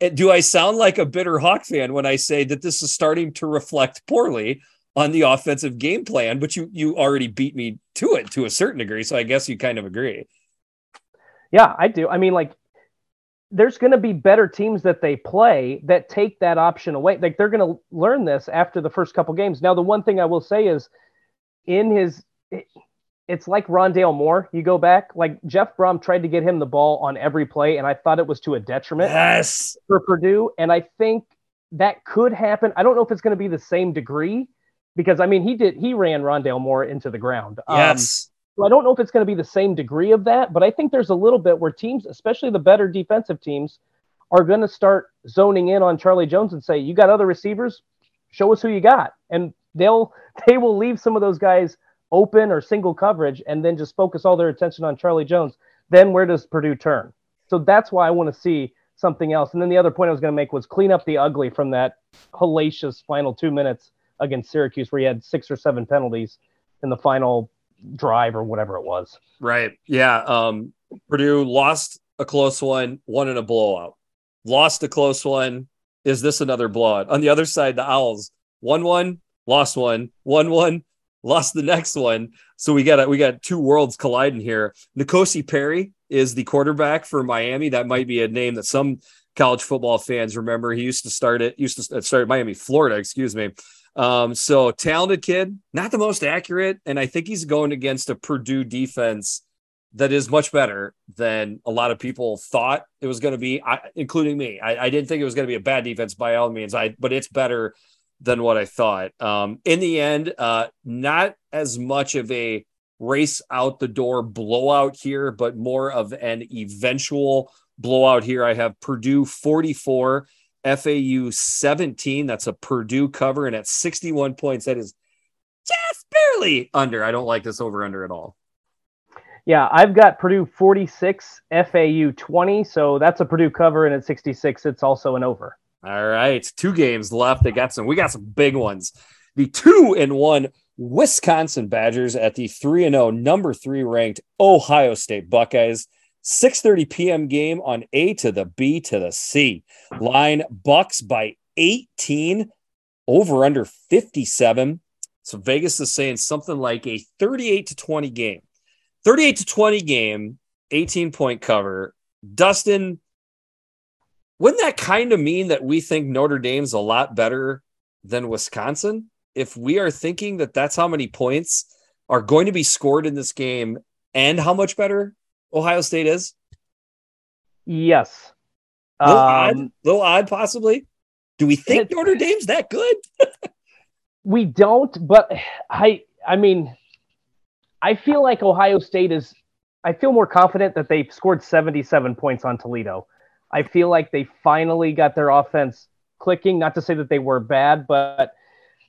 eh, do I sound like a bitter Hawk fan when I say that this is starting to reflect poorly on the offensive game plan? But you you already beat me to it to a certain degree, so I guess you kind of agree. Yeah, I do. I mean, like there's going to be better teams that they play that take that option away. Like they're going to learn this after the first couple games. Now, the one thing I will say is in his, it's like Rondale Moore. You go back, like Jeff Brohm tried to get him the ball on every play, and I thought it was to a detriment yes. for Purdue. And I think that could happen. I don't know if it's going to be the same degree, because I mean he did he ran Rondale Moore into the ground. Um, yes. So I don't know if it's going to be the same degree of that, but I think there's a little bit where teams, especially the better defensive teams, are going to start zoning in on Charlie Jones and say, "You got other receivers? Show us who you got." And they'll they will leave some of those guys open or single coverage and then just focus all their attention on Charlie Jones. Then where does Purdue turn? So that's why I want to see something else. And then the other point I was going to make was clean up the ugly from that hellacious final two minutes against Syracuse, where he had six or seven penalties in the final drive or whatever it was. Right. Yeah. Um, Purdue lost a close one, won in a blowout. Lost a close one. Is this another blowout? On the other side, the Owls won one, lost one, won one, lost the next one. So we got we got two worlds colliding here. N'Kosi Perry is the quarterback for Miami. That might be a name that some college football fans remember. He used to start it, used to start at Miami, Florida, excuse me. Um, so talented kid, not the most accurate, and I think he's going against a Purdue defense that is much better than a lot of people thought it was going to be, I, including me. I, I, didn't think it was going to be a bad defense by all means. I, but it's better than what I thought. Um, in the end, uh, not as much of a race out the door blowout here, but more of an eventual blowout here. I have Purdue 44, FAU 17. That's a Purdue cover, and at 61 points, that is just barely under. I don't like this over under at all. Yeah, I've got Purdue 46, FAU 20. So that's a Purdue cover, and at 66, it's also an over. All right, two games left. They got some. We got some big ones. The two and one Wisconsin Badgers at the three and oh, number three ranked Ohio State Buckeyes. 6:30 p.m. game on A to the B to the C. Line Bucks by 18, over under 57. So Vegas is saying something like a 38 to 20 game. 38 to 20 game, 18 point cover. Dustin, wouldn't that kind of mean that we think Notre Dame's a lot better than Wisconsin? If we are thinking that that's how many points are going to be scored in this game and how much better Ohio State is? Yes. A little, um, odd, little odd, possibly. Do we think Notre Dame's that good? we don't, but I, I mean, I feel like Ohio State is. I feel more confident that they've scored 77 points on Toledo. I feel like they finally got their offense clicking. Not to say that they were bad, but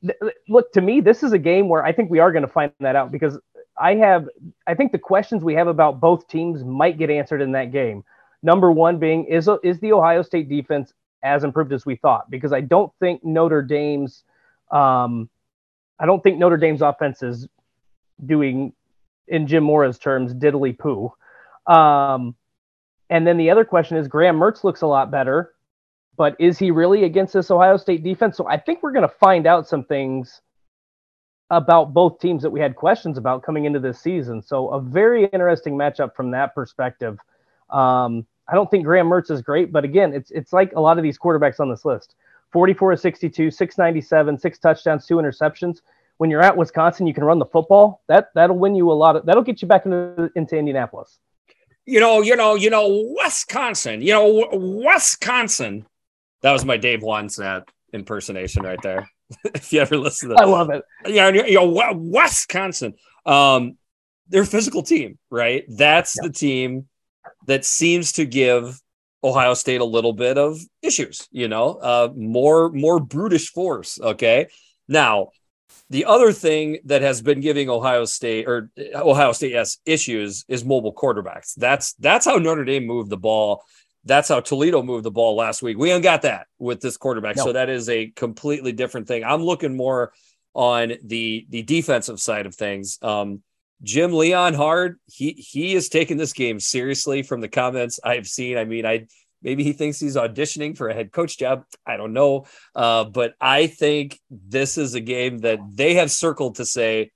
th- look, to me, this is a game where I think we are going to find that out because I have, I think the questions we have about both teams might get answered in that game. Number one being, is, is the Ohio State defense as improved as we thought? Because I don't think Notre Dame's, um, I don't think Notre Dame's offense is doing, in Jim Mora's terms, diddly poo. Um, and then the other question is Graham Mertz looks a lot better, but is he really against this Ohio State defense? So I think we're going to find out some things about both teams that we had questions about coming into this season. So a very interesting matchup from that perspective. Um, I don't think Graham Mertz is great, but again, it's it's like a lot of these quarterbacks on this list. 44 to 62, 697, six touchdowns, two interceptions. When you're at Wisconsin, you can run the football. That that'll win you a lot of that'll get you back into, into Indianapolis you know, you know, you know, Wisconsin, you know, Wisconsin. That was my Dave Wannstedt impersonation right there. if you ever listen to that, I love it. Yeah, you know, Wisconsin. Um, they're a physical team, right? That's yep. the team that seems to give Ohio State a little bit of issues, you know, uh, more more brutish force. Okay, now the other thing that has been giving Ohio State or Ohio State yes issues is mobile quarterbacks. That's that's how Notre Dame moved the ball. That's how Toledo moved the ball last week. We ain't got that with this quarterback. No. So that is a completely different thing. I'm looking more on the the defensive side of things. Um, Jim Leonhard, he he is taking this game seriously from the comments I've seen. I mean, I Maybe he thinks he's auditioning for a head coach job. I don't know. Uh, but I think this is a game that they have circled to say,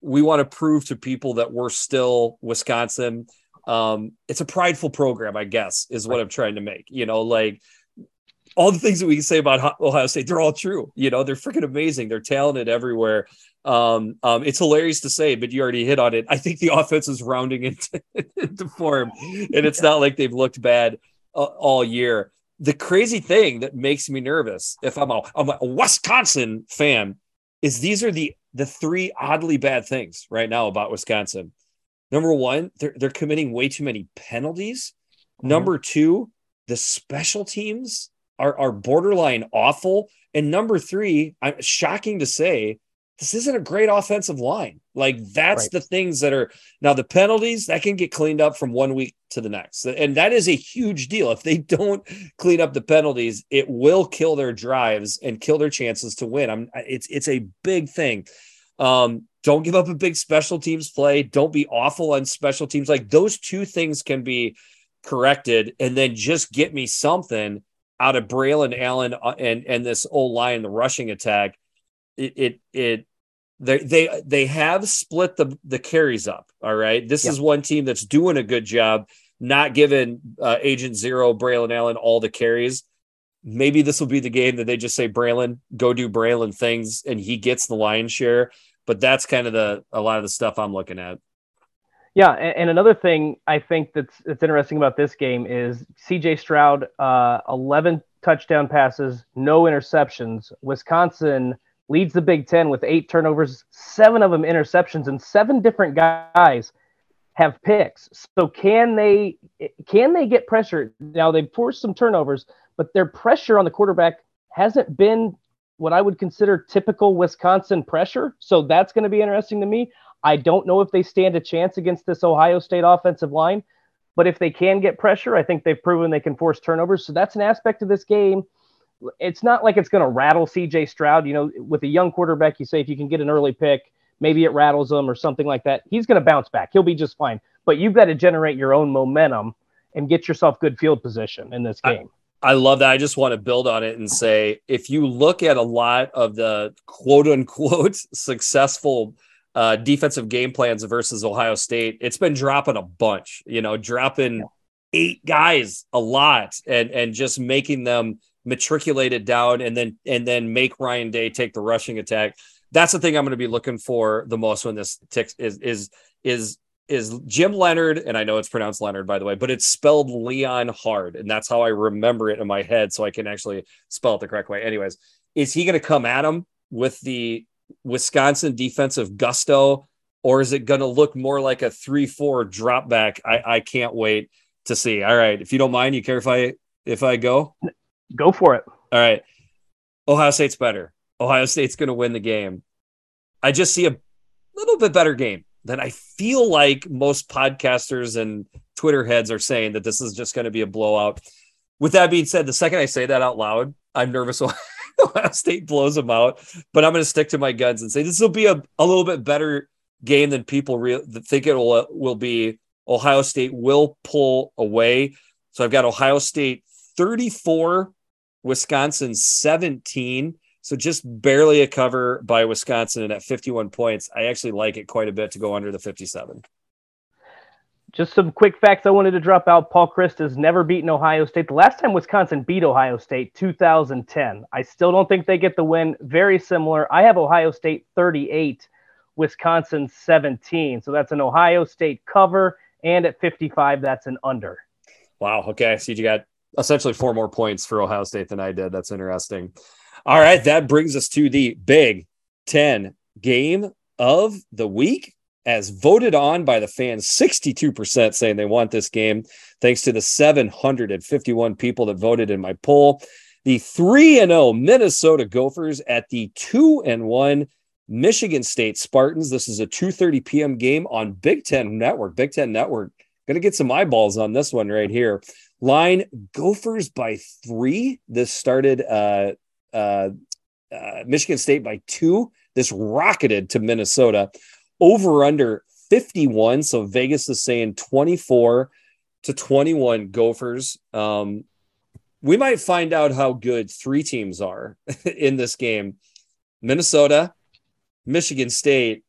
we want to prove to people that we're still Wisconsin. Um, it's a prideful program, I guess, is what I'm trying to make. You know, like all the things that we can say about Ohio State, they're all true. You know, they're freaking amazing. They're talented everywhere. Um, um, it's hilarious to say, but you already hit on it. I think the offense is rounding into, into form, and it's not like they've looked bad uh, all year. The crazy thing that makes me nervous, if I'm a, I'm a Wisconsin fan, is these are the the three oddly bad things right now about Wisconsin. Number one, they're they're committing way too many penalties. Mm-hmm. Number two, the special teams are are borderline awful. And number three, I'm shocking to say, this isn't a great offensive line. Like that's right. the things that are now the penalties that can get cleaned up from one week to the next. And that is a huge deal. If they don't clean up the penalties, it will kill their drives and kill their chances to win. I'm it's it's a big thing. Um, don't give up a big special teams play. Don't be awful on special teams. Like those two things can be corrected, and then just get me something out of Braelon Allen uh, and and this old line, the rushing attack. It it it they they they have split the the carries up. All right, this yeah. is one team that's doing a good job, not giving uh, Agent Zero Braelon Allen all the carries. Maybe this will be the game that they just say Braelon, go do Braelon things and he gets the lion's share. But that's kind of the a lot of the stuff I'm looking at. Yeah, and, and another thing I think that's that's interesting about this game is C.J. Stroud, uh, 11 touchdown passes, no interceptions. Wisconsin leads the Big Ten with eight turnovers, seven of them interceptions, and seven different guys have picks. So can they can they get pressure? Now they've forced some turnovers, but their pressure on the quarterback hasn't been what I would consider typical Wisconsin pressure. So that's going to be interesting to me. I don't know if they stand a chance against this Ohio State offensive line, but if they can get pressure, I think they've proven they can force turnovers. So that's an aspect of this game it's not like it's going to rattle CJ Stroud. You know, with a young quarterback, you say if you can get an early pick, maybe it rattles him or something like that. He's going to bounce back. He'll be just fine. But you've got to generate your own momentum and get yourself good field position in this game. I, love that. I just want to build on it and say if you look at a lot of the quote unquote successful uh, defensive game plans versus Ohio State, it's been dropping a bunch, you know, dropping eight guys a lot and and just making them matriculate it down and then and then make Ryan Day take the rushing attack. That's the thing I'm going to be looking for the most when this ticks is is is is Jim Leonard, and I know it's pronounced Leonard by the way, but it's spelled Leon hard, and that's how I remember it in my head, so I can actually spell it the correct way. Anyways, is he going to come at him with the Wisconsin defensive gusto, or is it going to look more like a three-four drop back? I, I can't wait to see. All right, if you don't mind, you care if I if I go? Go for it. All right. Ohio State's better. Ohio State's going to win the game. I just see a little bit better game than I feel like most podcasters and Twitter heads are saying that this is just going to be a blowout. With that being said, the second I say that out loud, I'm nervous Ohio State blows them out, but I'm going to stick to my guns and say this will be a, a little bit better game than people re- think it will, will be. Ohio State will pull away. So I've got Ohio State 34, Wisconsin 17. So just barely a cover by Wisconsin and at 51 points. I actually like it quite a bit to go under the 57. Just some quick facts I wanted to drop out. Paul Chryst has never beaten Ohio State. The last time Wisconsin beat Ohio State, 2010. I still don't think they get the win. Very similar. I have Ohio State 38, Wisconsin 17. So that's an Ohio State cover. And at 55, that's an under. Wow. Okay. So you got essentially four more points for Ohio State than I did. That's interesting. All right, that brings us to the Big Ten game of the week, as voted on by the fans. 62% saying they want this game, thanks to the 751 people that voted in my poll. The 3 and 0 Minnesota Gophers at the 2 and 1 Michigan State Spartans. This is a 2:30 p.m. game on Big Ten Network. Big Ten Network. Going to get some eyeballs on this one right here. Line Gophers by three. This started uh, uh, uh, Michigan State by two. This rocketed to Minnesota. Over under 51. So Vegas is saying 24 to 21 Gophers. Um, we might find out how good three teams are in this game Minnesota, Michigan State,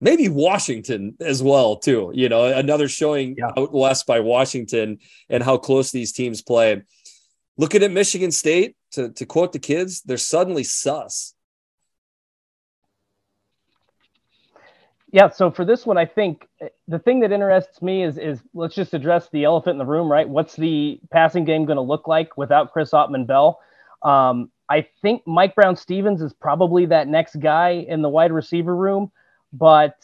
maybe Washington as well too. You know, another showing yeah. out west by Washington and how close these teams play. Looking at Michigan State, to, to quote the kids, they're suddenly sus. Yeah, so for this one, I think eh, the thing that interests me is is let's just address the elephant in the room, right? What's the passing game going to look like without Chris Autman-Bell? Um, I think Mike Brown-Stephens is probably that next guy in the wide receiver room, but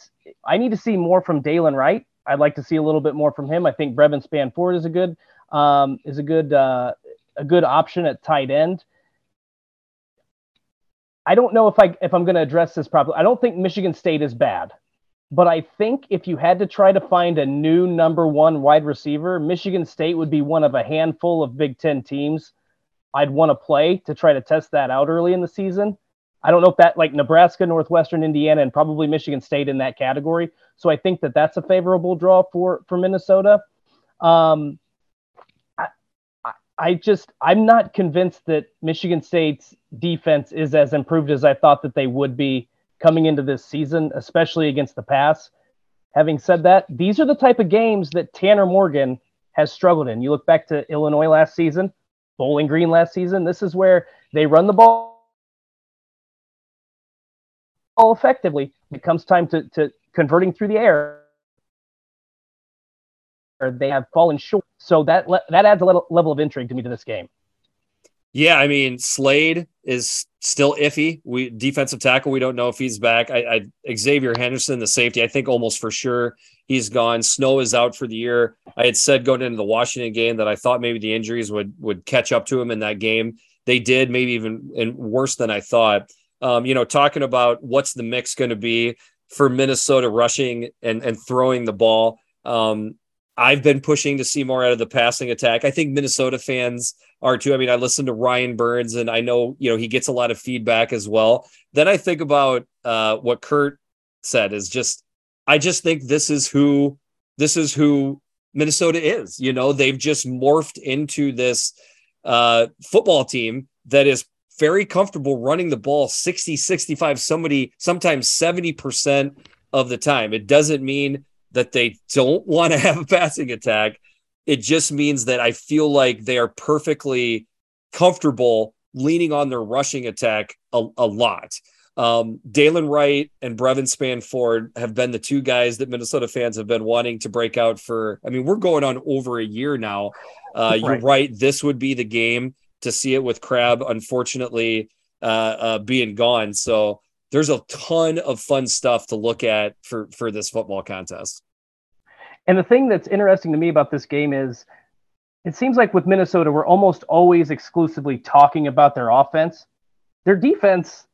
I need to see more from Dylan Wright. I'd like to see a little bit more from him. I think Brevyn Spann-Ford is a good um, is a good uh, a good option at tight end. I don't know if I if I'm going to address this properly. I don't think Michigan State is bad, but I think if you had to try to find a new number one wide receiver, Michigan State would be one of a handful of Big Ten teams I'd want to play to try to test that out early in the season. I don't know if that like Nebraska, Northwestern Indiana, and probably Michigan State in that category. So I think that that's a favorable draw for for Minnesota. Um, I just I'm not convinced that Michigan State's defense is as improved as I thought that they would be coming into this season, especially against the pass. Having said that, these are the type of games that Tanner Morgan has struggled in. You look back to Illinois last season, Bowling Green last season. This is where they run the ball effectively. It comes time to, to converting through the air. They have fallen short. So that that adds a little level of intrigue to me to this game. Yeah, I mean Slade is still iffy. We defensive tackle. We don't know if he's back. I, I Xavier Henderson, the safety. I think almost for sure he's gone. Snow is out for the year. I had said going into the Washington game that I thought maybe the injuries would would catch up to him in that game. They did, maybe even and worse than I thought. Um, you know, talking about what's the mix going to be for Minnesota rushing and and throwing the ball. Um, I've been pushing to see more out of the passing attack. I think Minnesota fans are too. I mean, I listen to Ryan Burns and I know, you know, he gets a lot of feedback as well. Then I think about uh, what Kurt said is just, I just think this is who, this is who Minnesota is. You know, they've just morphed into this uh, football team that is very comfortable running the ball 60, 65, somebody, sometimes 70% of the time. It doesn't mean that they don't want to have a passing attack. It just means that I feel like they are perfectly comfortable leaning on their rushing attack a, a lot. Um, Dylan Wright and Brevyn Spann-Ford have been the two guys that Minnesota fans have been wanting to break out for. I mean, we're going on over a year now. Uh, right. You're right. This would be the game to see it with Crab, unfortunately, uh, uh, being gone. So there's a ton of fun stuff to look at for for this football contest. And the thing that's interesting to me about this game is it seems like with Minnesota, we're almost always exclusively talking about their offense. Their defense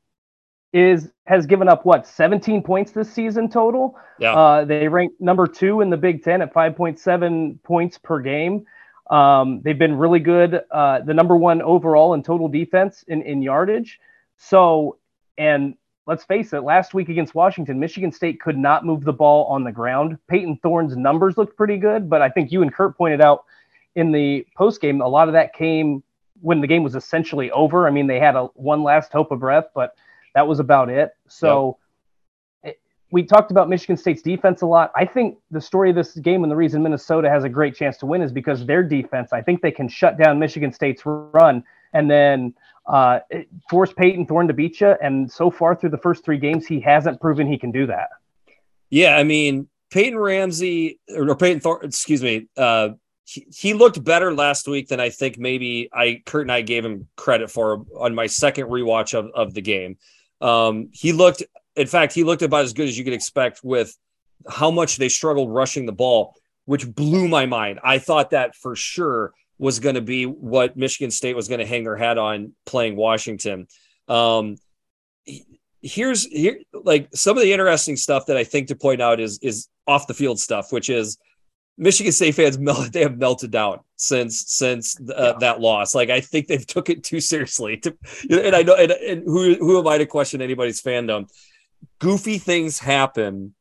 is has given up what 17 points this season total. Yeah. Uh, they rank number two in the Big Ten at 5.7 points per game. Um, they've been really good. Uh, the number one overall in total defense in, in yardage. So, and let's face it, last week against Washington, Michigan State could not move the ball on the ground. Payton Thorne's numbers looked pretty good, but I think you and Kurt pointed out in the post game, a lot of that came when the game was essentially over. I mean, they had a one last hope of breath, but that was about it. So yep. it, we talked about Michigan State's defense a lot. I think the story of this game and the reason Minnesota has a great chance to win is because their defense, I think they can shut down Michigan State's run and then uh, force Payton Thorne to beat you. And so far through the first three games, he hasn't proven he can do that. Yeah, I mean, Peyton Ramsey or Payton Thorne, excuse me, uh, he, he looked better last week than I think maybe I Kurt and I gave him credit for on my second rewatch of, of the game. Um, he looked, in fact, he looked about as good as you could expect with how much they struggled rushing the ball, which blew my mind. I thought that for sure was going to be what Michigan State was going to hang their hat on playing Washington. Um, here's here like some of the interesting stuff that I think to point out is is off the field stuff, which is Michigan State fans they have melted down since since uh, yeah. that loss. Like I think they've took it too seriously. To, and I know and, and who who am I to question anybody's fandom? Goofy things happen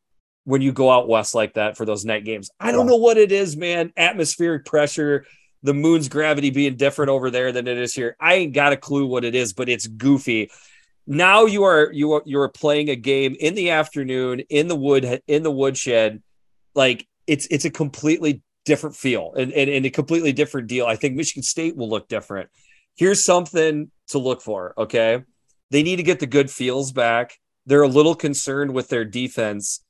when you go out west like that for those night games. I don't know what it is, man. Atmospheric pressure, the moon's gravity being different over there than it is here. I ain't got a clue what it is, but it's goofy. Now you are you are you are playing a game in the afternoon in the wood in the woodshed. Like it's it's a completely different feel and, and, and a completely different deal. I think Michigan State will look different. Here's something to look for. Okay. They need to get the good feels back. They're a little concerned with their defense.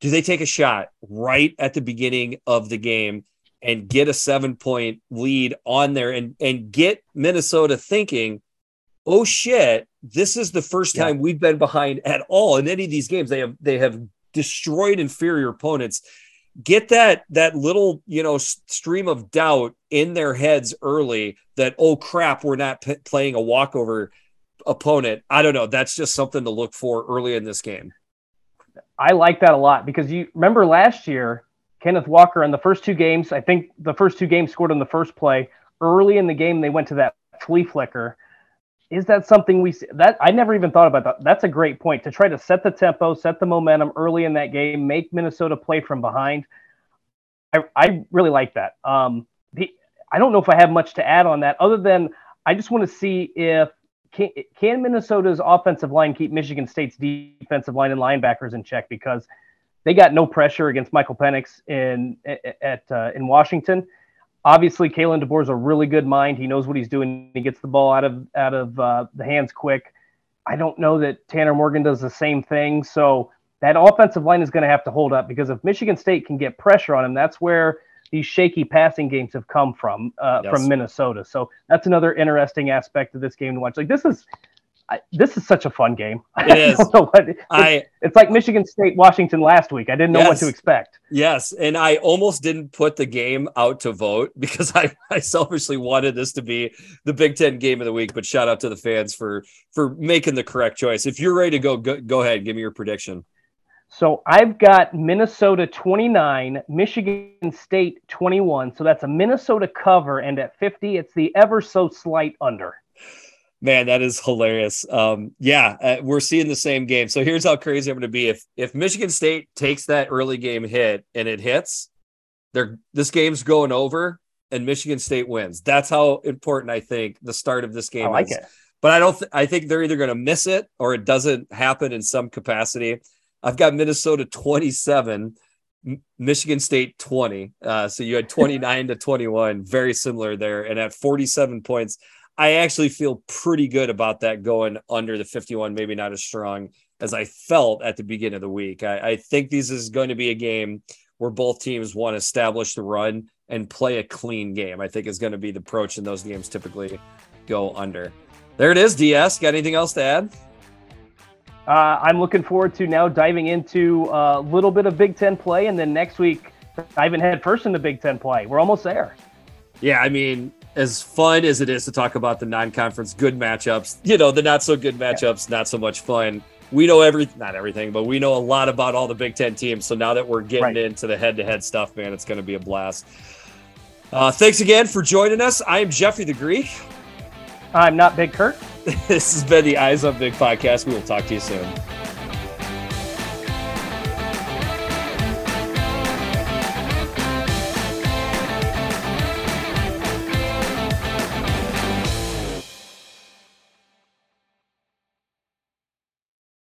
Do they take a shot right at the beginning of the game? And get a seven point lead on there and, and get Minnesota thinking oh shit, this is the first time we've been behind at all in any of these games. They have they have destroyed inferior opponents. Get that that little you know stream of doubt in their heads early that oh crap, we're not p- playing a walkover opponent. I don't know. That's just something to look for early in this game. I like that a lot because you remember last year, Kenneth Walker in the first two games, I think the first two games scored on the first play. Early in the game, they went to that flea flicker. Is that something we see? That I never even thought about that. That's a great point to try to set the tempo, set the momentum early in that game, make Minnesota play from behind. I, I really like that. Um, the, I don't know if I have much to add on that other than I just want to see if can, can Minnesota's offensive line keep Michigan State's defensive line and linebackers in check because they got no pressure against Michael Penix in at uh, in Washington. Obviously, Kalen DeBoer is a really good mind. He knows what he's doing. He gets the ball out of out of uh, the hands quick. I don't know that Tanner Morgan does the same thing. So that offensive line is going to have to hold up because if Michigan State can get pressure on him, that's where these shaky passing games have come from uh, yes. from Minnesota. So that's another interesting aspect of this game to watch. Like this is I, this is such a fun game. It is. What, it's, I, it's like Michigan State Washington last week. I didn't know yes, what to expect. Yes, and I almost didn't put the game out to vote because I, I selfishly wanted this to be the Big Ten game of the week. But shout out to the fans for for making the correct choice. If you're ready to go, go, go ahead. Give me your prediction. So I've got Minnesota 29, Michigan State 21. So that's a Minnesota cover. And at 50, it's the ever so slight under. Man, that is hilarious. Um, yeah, uh, we're seeing the same game. So here's how crazy I'm going to be. If if Michigan State takes that early game hit and it hits, they're this game's going over and Michigan State wins. That's how important I think the start of this game I like is. It. But I don't. Th- I think they're either going to miss it or it doesn't happen in some capacity. I've got Minnesota 27, Michigan State 20. Uh, so you had 29 to 21, very similar there. And at 47 points, I actually feel pretty good about that going under the 51, maybe not as strong as I felt at the beginning of the week. I, I think this is going to be a game where both teams want to establish the run and play a clean game. I think is going to be the approach in those games typically go under. There it is, DS. Got anything else to add? Uh, I'm looking forward to now diving into a little bit of Big Ten play, and then next week diving head first into Big Ten play. We're almost there. Yeah, I mean, as fun as it is to talk about the non-conference good matchups, you know, the not so good matchups, yeah. not so much fun. We know every not everything, but we know a lot about all the Big Ten teams. So now that we're getting right. into the head-to-head stuff, man, it's going to be a blast. Uh, thanks again for joining us. I am Jeffrey the Greek. I'm not Big Kurt. this has been the Eyes on Big podcast. We will talk to you soon.